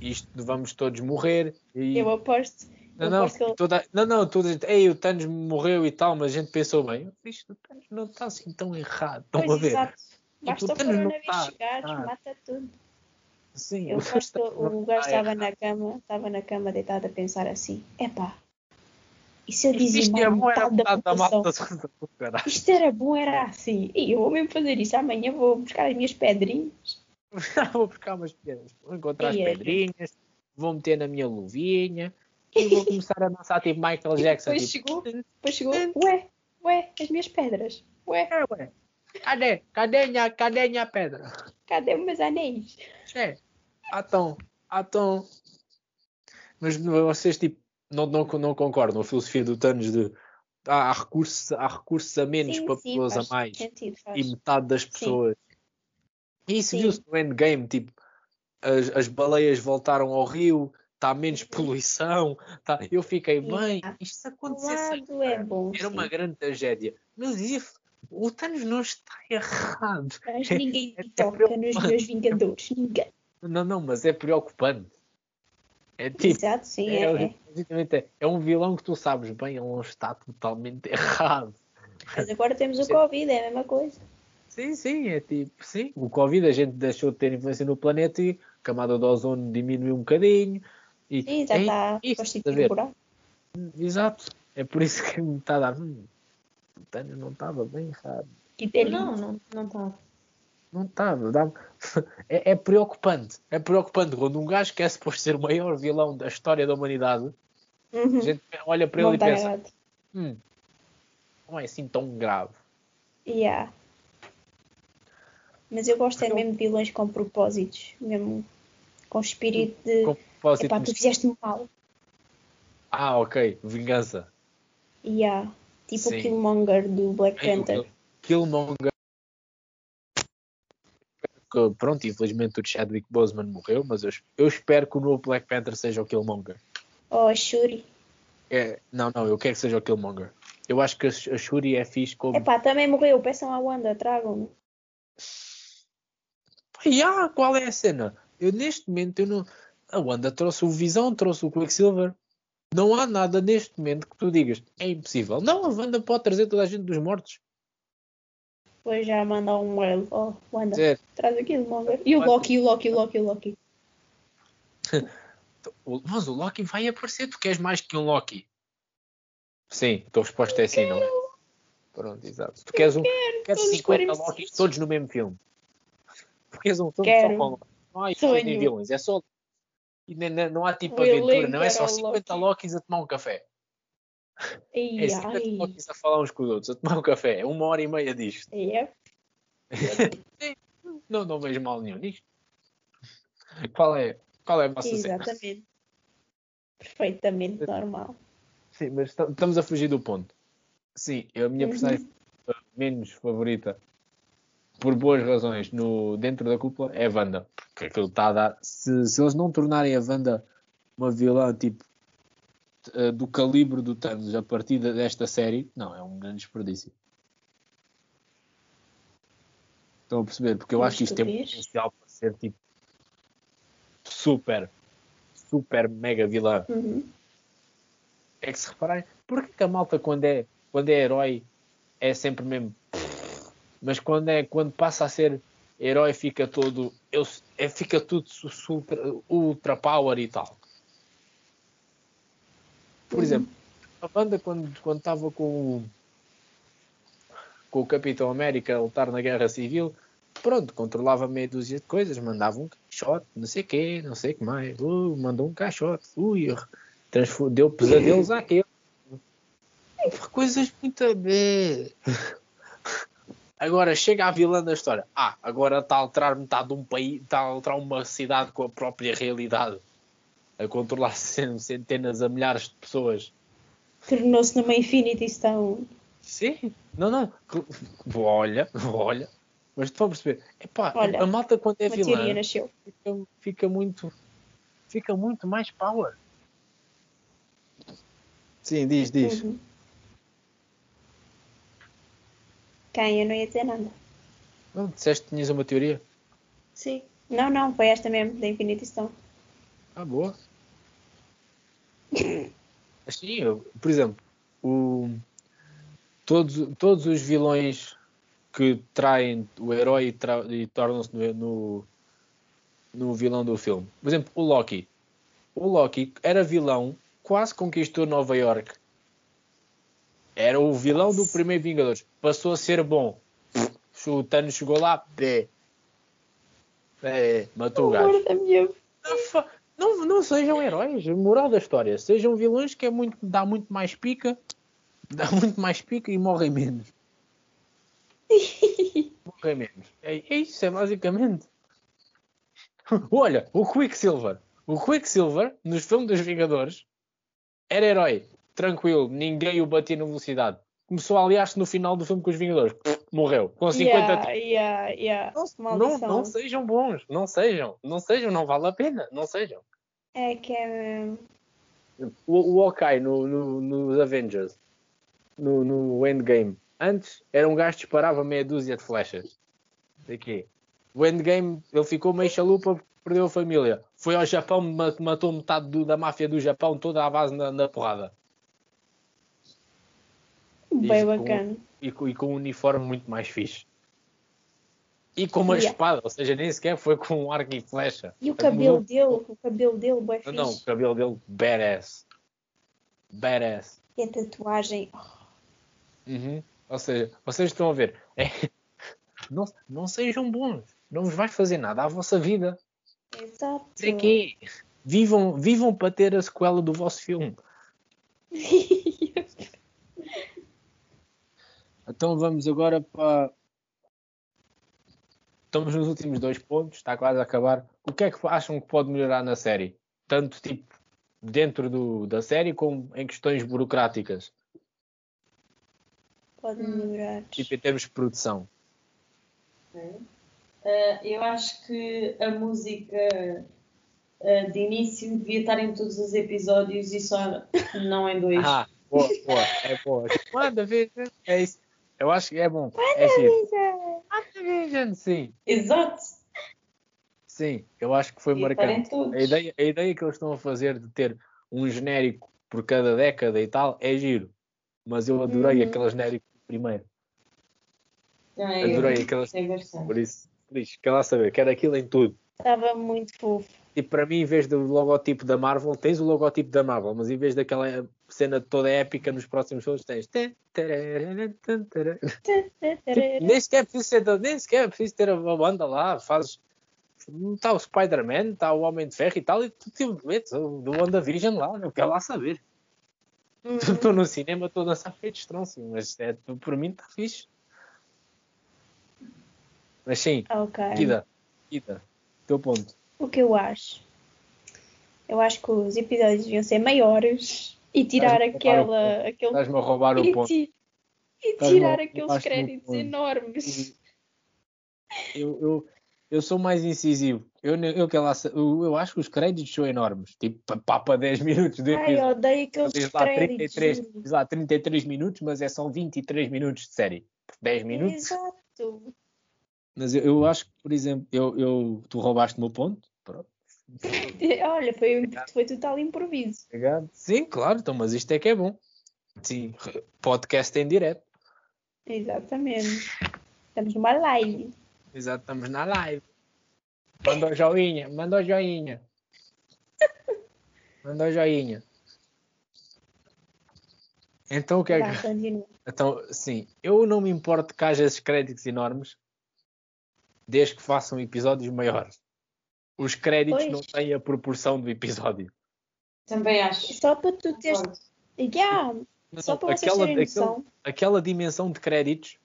isto vamos todos morrer. E... Eu aposto. Não, eu não, aposto que ele- toda, não, não, toda a gente, ei, o Thanos morreu e tal, mas a gente pensou bem, isto o Thanos não está assim tão errado, estão Pois, a ver? exato. Basta o o Thanos não coronavírus tá- chegar, tá. mata tudo. Sim, Eu o gajo estava na cama, estava na cama deitado a pensar assim, epá, e se eu dizimar é metade da população? Isto era bom, era assim. E eu vou mesmo fazer isso. Amanhã vou buscar as minhas pedrinhas. vou buscar umas pedras, vou encontrar as E é. pedrinhas, vou meter na minha luvinha e vou começar a dançar tipo Michael Jackson. Depois Tipo, chegou, depois chegou, ué, ué, as minhas pedras. Ué, é, ué, cadê? Cadê minha, cadê minha pedra? cadê meus anéis? É, então, então. Mas vocês tipo, não, não, não concordam com a filosofia do Thanos de há, há recursos, há recursos a menos Sim, para sim, pessoas a mais sentido, e metade das pessoas. E isso Sim. viu-se no endgame, tipo, as, as baleias voltaram ao rio, está menos poluição. Tá... Eu fiquei, bem, Yeah. isto se acontecesse é bom, era uma sim. grande tragédia. Mas isso, o Thanos não está errado. Mas ninguém É toca nos meus Vingadores. Ninguém. Não, não, mas é preocupante. É tipo, Exato, sim, é, é, é. é, é um vilão que tu sabes bem, ele não está totalmente errado. Mas agora temos o. Covid, é a mesma coisa. Sim, sim, é tipo, sim. O Covid a gente deixou de ter influência no planeta e a camada de ozono diminuiu um bocadinho. E, Sim, já é está isso, constituído o buraco. Exato. É por isso que me está a dar. Hum, não estava bem errado. Não, não, não está. Não estava. dá- É, é preocupante. É preocupante quando um gajo que é suposto ser o maior vilão da história da humanidade, Uhum. a gente olha para Não ele e está pensa: hum, não é assim tão grave. Yeah. Mas eu gosto é mesmo de vilões com propósitos, mesmo com espírito de Com propósito epá, tu fizeste mal. Ah, ok. Vingança. Yeah. Tipo Sim. o Killmonger do Black Panther. Kill- Killmonger. Que, pronto, infelizmente o Chadwick Boseman morreu, mas eu, eu espero que o novo Black Panther seja o Killmonger. Oh, Shuri. É, não, não, eu quero que seja o Killmonger. Eu acho que a, a Shuri é fixe como. Epá, também morreu. Peçam à Wanda, tragam-me. E ah, qual é a cena? Eu neste momento eu não. A Wanda trouxe o Visão, trouxe o Quicksilver. Não há nada neste momento que tu digas é impossível. Não, a Wanda pode trazer toda a gente dos mortos. Depois já mandar um mail. Oh, Wanda, traz o Killmonger. E o. Loki, o Loki, o Loki, o Loki. mas o Loki vai aparecer, tu queres mais que um Loki? Sim, a tua resposta é sim, não é? Pronto, exato. Tu queres, um, queres todos 50 forem Lokis todos no mesmo filme. Tu queres um filme Quero. só com Loki. Não há vilões, é só. E nem- não há tipo aventura, não é só era o 50 Loki. Lokis a tomar um café. Ai, É 50 ai. Lokis a falar uns com os outros, a tomar um café. É uma hora e meia disto. É. Não, não vejo mal nenhum nisto. Qual é, qual é a vossa cena? Exatamente. Perfeitamente normal. Sim, mas esta- estamos a fugir do ponto. Sim, a minha Uhum. personagem menos favorita, por boas razões, no, dentro da cúpula é a Wanda. Porque aquilo está a dar. Se, se eles não tornarem a Wanda uma vilã tipo eh, do calibre do Thanos a partir de- desta série, não, é um grande desperdício. Estão a perceber? Porque eu acho que isto tem estupidez. potencial para ser tipo super, super mega vilã. Uhum. É que se repararem, porque que a malta quando é, quando é herói é sempre mesmo. Mas quando, é, quando passa a ser herói fica todo. Eu, é, fica tudo su- super, ultra power e tal. Por Uhum. exemplo, a banda quando quando estava com, o- com o Capitão América a lutar na Guerra Civil, pronto, controlava meia dúzia de coisas, mandava um caixote, não sei o quê, não sei o que mais, uh, mandou um caixote, ui, deu pesadelos àquele. Coisas muito ver. Agora chega a vilã da história. Ah, agora está a alterar metade de um país, está a alterar uma cidade com a própria realidade. A controlar cen- centenas a milhares de pessoas. Tornou-se numa Infinity Stone. Sim, não, não. Olha, olha. Mas tu vamos perceber. Epá, Olha, a malta quando é vilã nasceu. fica, fica muito. Fica muito mais power. Sim, diz, diz. Uhum. Quem? Eu não ia dizer nada. Não, disseste que tinhas uma teoria? Sim. Não, não, foi esta mesmo, da Infinity Stone. Ah, boa. Assim, eu, por exemplo, o, todos, todos os vilões que traem o herói e, tra- e tornam-se no, no, no vilão do filme. Por exemplo, o Loki. O Loki era vilão, quase conquistou Nova York. Era o vilão do primeiro Vingadores. Passou a ser bom. O Thanos chegou lá, pé. É, matou o gajo. Não, não sejam heróis. Moral da história. Sejam vilões que é muito, dá muito mais pica. Dá muito mais pica e morrem menos. morrem menos. É, é isso, é basicamente. Olha, o Quicksilver. O Quicksilver, nos filmes dos Vingadores, era herói. Tranquilo, ninguém o batia na velocidade. Começou a aliar-se no final do filme com os Vingadores. Morreu. Com 50 Yeah, yeah, yeah. não, não sejam bons, não sejam, não sejam, não vale a pena, não sejam. É que é mesmo. O, o Hawkeye no, no, nos Avengers, no, no Endgame, antes era um gajo que disparava meia dúzia de flechas. Daqui. O Endgame, ele ficou meio chalupa porque perdeu a família. Foi ao Japão, ma- matou metade do- da máfia do Japão toda à base na, na porrada. Bem bacana. E com, e com um uniforme muito mais fixe. E com uma Yeah. espada, ou seja, nem sequer foi com um arco e flecha. E o cabelo dele, o cabelo dele, bem Não, não, o fixe. cabelo dele, badass. Badass. E a tatuagem. oh, Uhum. Ou seja, vocês estão a ver. É, Não, não sejam bons. Não vos vai fazer nada à vossa vida. exato. Vivam, vivam para ter a sequela do vosso filme. Então vamos agora para. Estamos nos últimos dois pontos, está quase a acabar. O que é que acham que pode melhorar na série? Tanto tipo dentro do, da série como em questões burocráticas, Pode Hum. melhorar. tipo em termos de produção. Uh, eu acho que a música uh, de início devia estar em todos os episódios e só não em dois. Ah, boa, boa, é boa. Manda ver, é isso. Eu acho que é bom. É giro. WandaVision, sim. Exato! Sim, eu acho que foi em marcante. todos. A ideia, a ideia que eles estão a fazer de ter um genérico por cada década e tal é giro. Mas eu adorei Uhum. aquele genérico primeiro. Eu Adorei bastante. Por isso, por isso, quer lá saber, quero aquilo em tudo. Estava muito fofo. E para mim, em vez do logotipo da Marvel, tens o logotipo da Marvel, mas em vez daquela cena toda épica nos próximos filmes, tens. Tipo, nem sequer é preciso ser, nem sequer preciso ter a banda lá, fazes. Está o Spider-Man, está o Homem de Ferro e tal, e tu tipo, metes o do WandaVision lá, eu quero lá saber. Uhum. Estou no cinema, estou a dançar feito estronço, mas é, por mim está fixe. Mas sim, Ok. Guida, Guida, teu ponto. O que eu acho? Eu acho que os episódios deviam ser maiores e tirar aquela. aquele Estás-me a roubar o ponto. e tirar aqueles créditos enormes. Eu, eu, eu sou mais incisivo. Eu, eu, eu, eu acho que os créditos são enormes. Tipo, pa- papa 10 minutos de Ai, episódio. odeio aqueles Diz lá, créditos. 33, juro. diz lá 33 minutos, mas é só 23 minutos de série. 10 minutos. Exato. Mas eu, eu acho que, por exemplo, eu, eu, tu roubaste o meu ponto. Pronto. Olha, foi, foi total improviso. Obrigado. Sim, claro, então, mas isto é que é bom. Sim, podcast em direto. Exatamente. Estamos numa live. Exato, estamos na live. Manda o joinha, manda o joinha. Manda o joinha. Então o que é que. Então, sim, eu não me importo que haja esses créditos enormes, desde que façam episódios maiores. Os créditos Pois. não têm a proporção do episódio. Também acho. Só para tu teres. Yeah, só Não, para vocês aquela, terem aquela, noção. aquela dimensão de créditos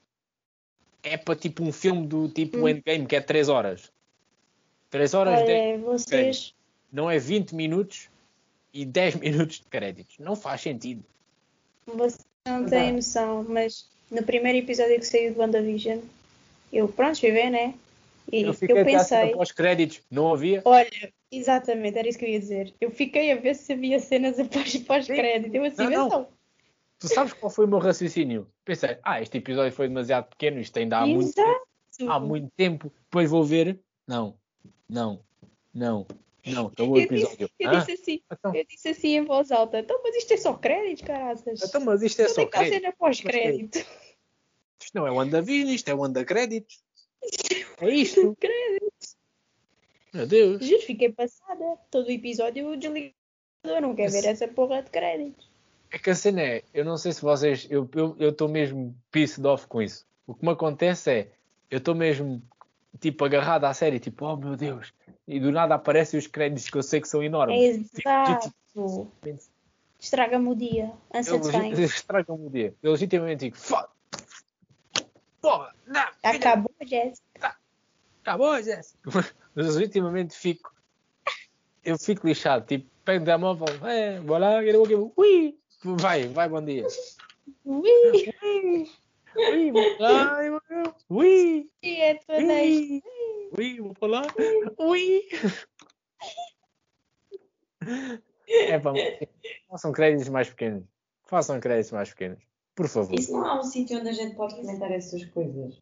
é para tipo um filme do tipo Hum. Endgame, que é 3 horas. 3 horas, Olha, vocês. não é 20 minutos e 10 minutos de créditos. Não faz sentido. Vocês não têm noção, mas no primeiro episódio que saiu do WandaVision, eu, pronto, fui ver, né? E Eu eu, fiquei a pensei, após créditos, não havia. olha, exatamente, era isso que eu ia dizer. Eu fiquei a ver se havia cenas após pós-crédito. Eu assim, Não, não. não. Tu sabes qual foi o meu raciocínio? Pensei, ah, este episódio foi demasiado pequeno, isto ainda há muito Exato. há muito tempo, depois vou ver. Não, não, não, não, acabou o Eu disse, episódio. eu disse assim, Então, eu disse assim em voz alta, então, mas isto é só crédito, caraças. então, mas isto é Onde só é que crédito. cena pós-crédito? Isto não é WandaVision, isto é Wanda Créditos. É isto. Créditos. Meu Deus. Juro, fiquei passada. Todo o episódio eu desliguei. Eu não quero ver essa porra de créditos. É que a cena é, eu não sei se vocês, eu estou mesmo pissed off com isso. O que me acontece é, eu estou mesmo, tipo, agarrado à série, tipo, oh meu Deus, e do nada aparecem os créditos que eu sei que são enormes. Exato. Estraga-me o dia. Unsatisfying. Estraga-me o dia. Eu legitimamente digo, foda Porra, não. Acabou, Jéssica. Acabou, Jéssica. Mas legitimamente fico, eu fico lixado, tipo, pego o telemóvel, é, vou lá, ui, vai, vai, bom dia. Ui, Ui, ui, vou lá, ui, é tua ui, ui, vou para lá, ui. É pá, façam créditos mais pequenos. Façam créditos mais pequenos. Por favor. Isso não há um sítio onde a gente pode comentar essas coisas.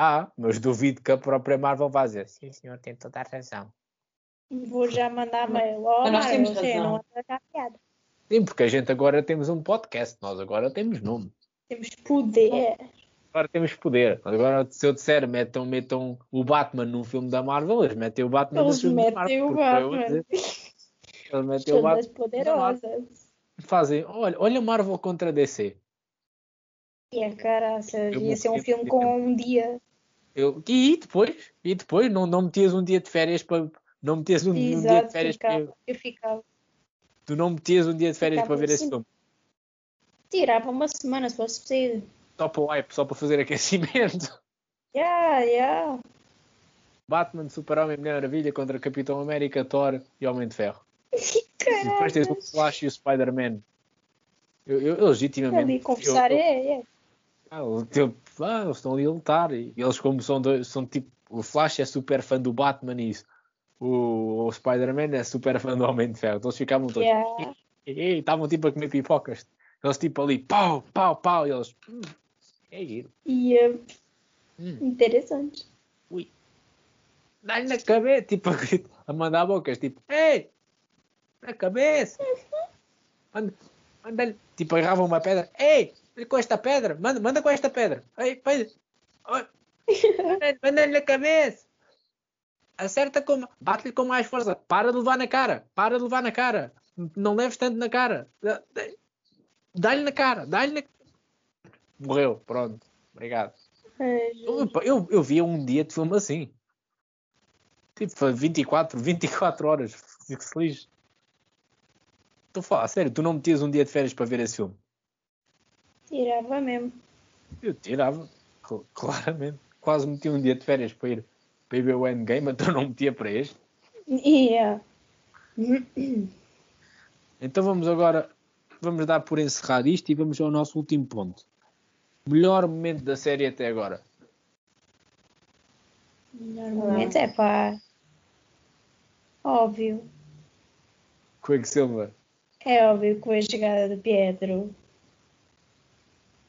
Ah, mas duvido que a própria Marvel vá dizer. Sim, senhor, tem toda a razão. Vou já mandar mail. Oh, Mas nós temos razão. não. Sim, porque a gente agora temos um podcast. Nós agora temos nome. Temos poder. Agora temos poder. Agora, se eu disser, metam, metam o Batman num filme da Marvel, eles metem o Batman no Eles filme da metem Marvel. o Batman. dizer, Eles metem o Batman. poderosas. Fazem, olha, olha Marvel contra DC. E a caraças, Eu ia ser um filme com tempo. um dia. Eu, e depois? E depois? Não, não metias um dia de férias para. Não metias um, um dia de Exato, férias para. ficava. Eu ficava. Tu não metias um dia de férias Ficava para ver esse assim. filme. Tirava uma semana se fosse preciso. Só para o hype, só para fazer aquecimento. Yeah, yeah. Batman, Super-Homem, Mulher Maravilha contra Capitão América, Thor e Homem de Ferro. E depois tens o. Flash e o Spider-Man. Eu, eu, eu legitimamente. Ali confessar, eu, eu, é, é. ah, o teu- ah, eles estão ali a lutar. E eles, como são, são tipo. O Flash é super fã do Batman e isso. O, o Spider-Man é super fã do Homem de Ferro. Então eles ficavam todos. Yeah. E estavam tipo a comer pipocas. Eles tipo ali, pau, pau, pau. E eles. Hum, é giro. E eh, Hum, interessante. ui. Dá-lhe na cabeça. Tipo, a mandar bocas. Tipo, ei, na cabeça. Manda, manda tipo, agarravam uma pedra. Ei, com esta pedra. Manda, manda com esta pedra. Manda- Manda-lhe na cabeça. Acerta com. Bate-lhe com mais força. Para de levar na cara. Para de levar na cara. Não leves tanto na cara. Dá- dá- Dá-lhe na cara. Dá-lhe na. Morreu. Pronto. Obrigado. Ai, Eu, eu, via um dia de filme assim. Tipo, foi 24, 24 horas. Fico se lixe. Estou a falar, sério, tu não metias um dia de férias para ver esse filme? Tirava mesmo. Eu tirava, cl- claramente. Quase meti um dia de férias para ir, para ir ver o Endgame, então não metia para este. Yeah. Então vamos agora, vamos dar por encerrado isto e vamos ao nosso último ponto. Melhor momento da série até agora. Normalmente é pá. Óbvio. Quicksilver, É óbvio que a chegada do Pietro.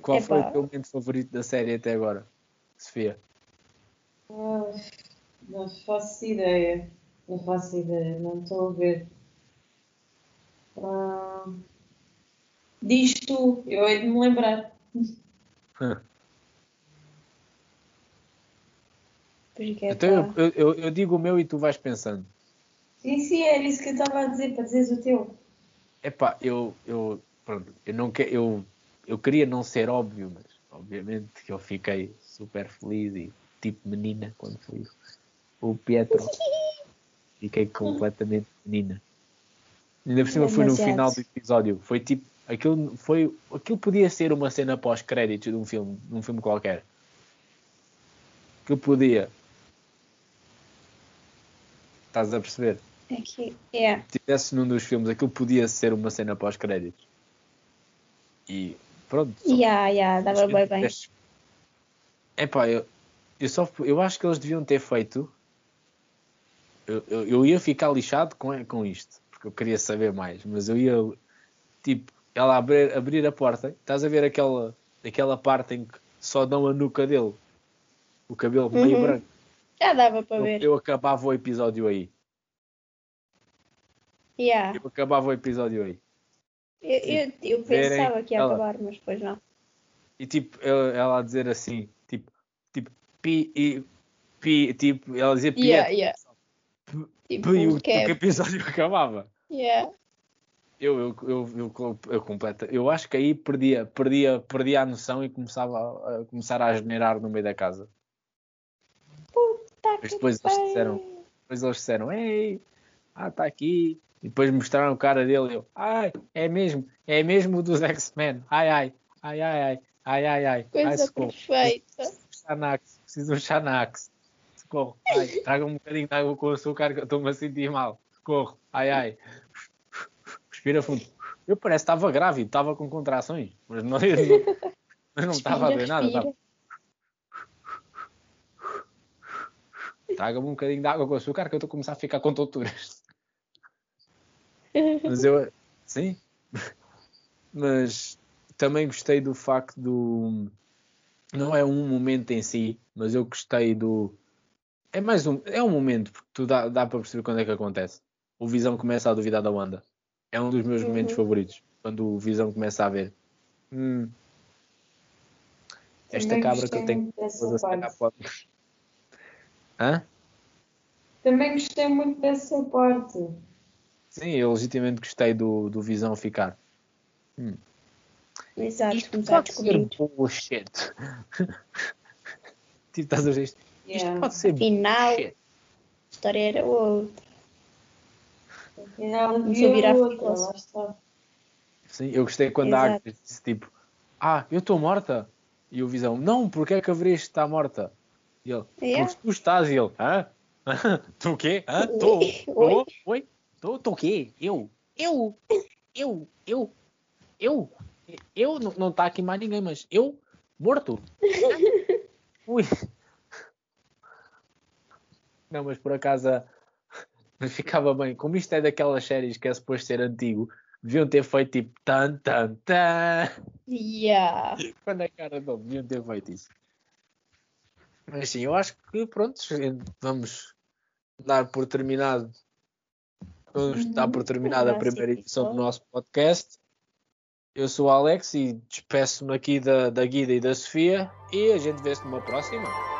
Qual Epá. foi o teu momento favorito da série até agora? Sofia? Ah, não faço ideia. Não faço ideia. Não estou a ver. Ah, diz tu. Eu hei de me lembrar. É Então eu, eu, eu digo o meu e tu vais pensando. Sim, sim, era isso que eu estava a dizer, para dizeres o teu. Epá, eu, eu, pronto, eu não que, eu, eu queria não ser óbvio, mas obviamente que eu fiquei super feliz e tipo menina quando fui o Pietro. Fiquei completamente menina. Ainda por cima foi no final do episódio. Foi tipo, aquilo foi, aquilo podia ser uma cena pós-créditos de um filme, de um filme qualquer. Que podia. Estás a perceber? Que. É. se tivesse num dos filmes, aquilo podia ser uma cena pós-créditos. E pronto. Yeah, yeah, dava bem bem. É pá, eu, eu, só, eu acho que eles deviam ter feito. Eu, eu, eu ia ficar lixado com, com isto, porque eu queria saber mais, mas eu ia, tipo, ela abrir, abrir a porta, estás a ver aquela, aquela parte em que só dão a nuca dele, o cabelo meio Uhum. branco. Já dava para Eu, ver. eu acabava o episódio aí. Yeah. Eu acabava o episódio aí. Eu, eu, eu pensava que ia ela. acabar, mas depois não. E tipo, ela, a dizer assim, tipo, tipo, pi e pi, tipo, ela dizia pi, Yeah, yeah. Tipo, e o, o cap. episódio acabava. Yeah. Eu, eu, eu, eu, eu, completa, eu acho que aí perdia, perdia, perdia a noção e começava a, a começar a asneirar no meio da casa. Puta Mas que depois eles pariu. disseram, depois eles disseram, ei, ah, tá aqui. E depois mostraram o cara dele e eu, ai, é mesmo, é mesmo dos X-Men. Ai, ai, ai, ai, ai, ai, ai, ai. Coisa ai, perfeita. Preciso de Xanax. Socorro, ai, traga um bocadinho de água com açúcar que eu estou-me a sentir mal. Socorro, ai, ai. Respira fundo. Eu parece que estava grávido, estava com contrações, mas não, mas não estava a ver nada. Tava... Traga-me um bocadinho de água com açúcar que eu estou a começar a ficar com tonturas. Mas eu, sim. Mas também gostei do facto do. Não é um momento em si, mas eu gostei do. É mais um. É um momento, porque tu dá, dá para perceber quando é que acontece. O Visão começa a duvidar da Wanda. É um dos meus momentos Uhum. favoritos. Quando o Visão começa a ver. Hum, esta cabra que eu tenho parte. pode. Hã? Também gostei muito dessa parte. Sim, eu legitimamente gostei do, do Visão ficar. Exato, Isto a pode ser bullshit. tipo, estás a ver isto? Isto Yeah. pode ser Afinal, a bullshit. história era outra. Afinal, Começou a virar outra, está. Sim, eu gostei quando a Exato. Agnes disse tipo, ah, eu estou morta. E o Visão, não, porque é que haverias de estar morta? E ele, Yeah. porque tu estás. E ele, hã? tu o quê? Hã? Estou? Oi? Oi? Estou? Estou o quê? Eu? Eu? Eu? Eu? Eu? Eu? Não- Não está aqui mais ninguém, mas eu? Morto? Ui. Não, mas por acaso a- mas ficava bem. Como isto é daquelas séries que é suposto ser antigo, deviam ter feito tipo tan tan tan. Yeah. Quando é cara não, deviam ter feito isso. Mas sim, eu acho que pronto, vamos dar por terminado. Vamos dar por terminada a Uhum. primeira edição do nosso podcast. Eu sou o Alex e despeço-me aqui da, da Guida e da Sofia e a gente vê-se numa próxima.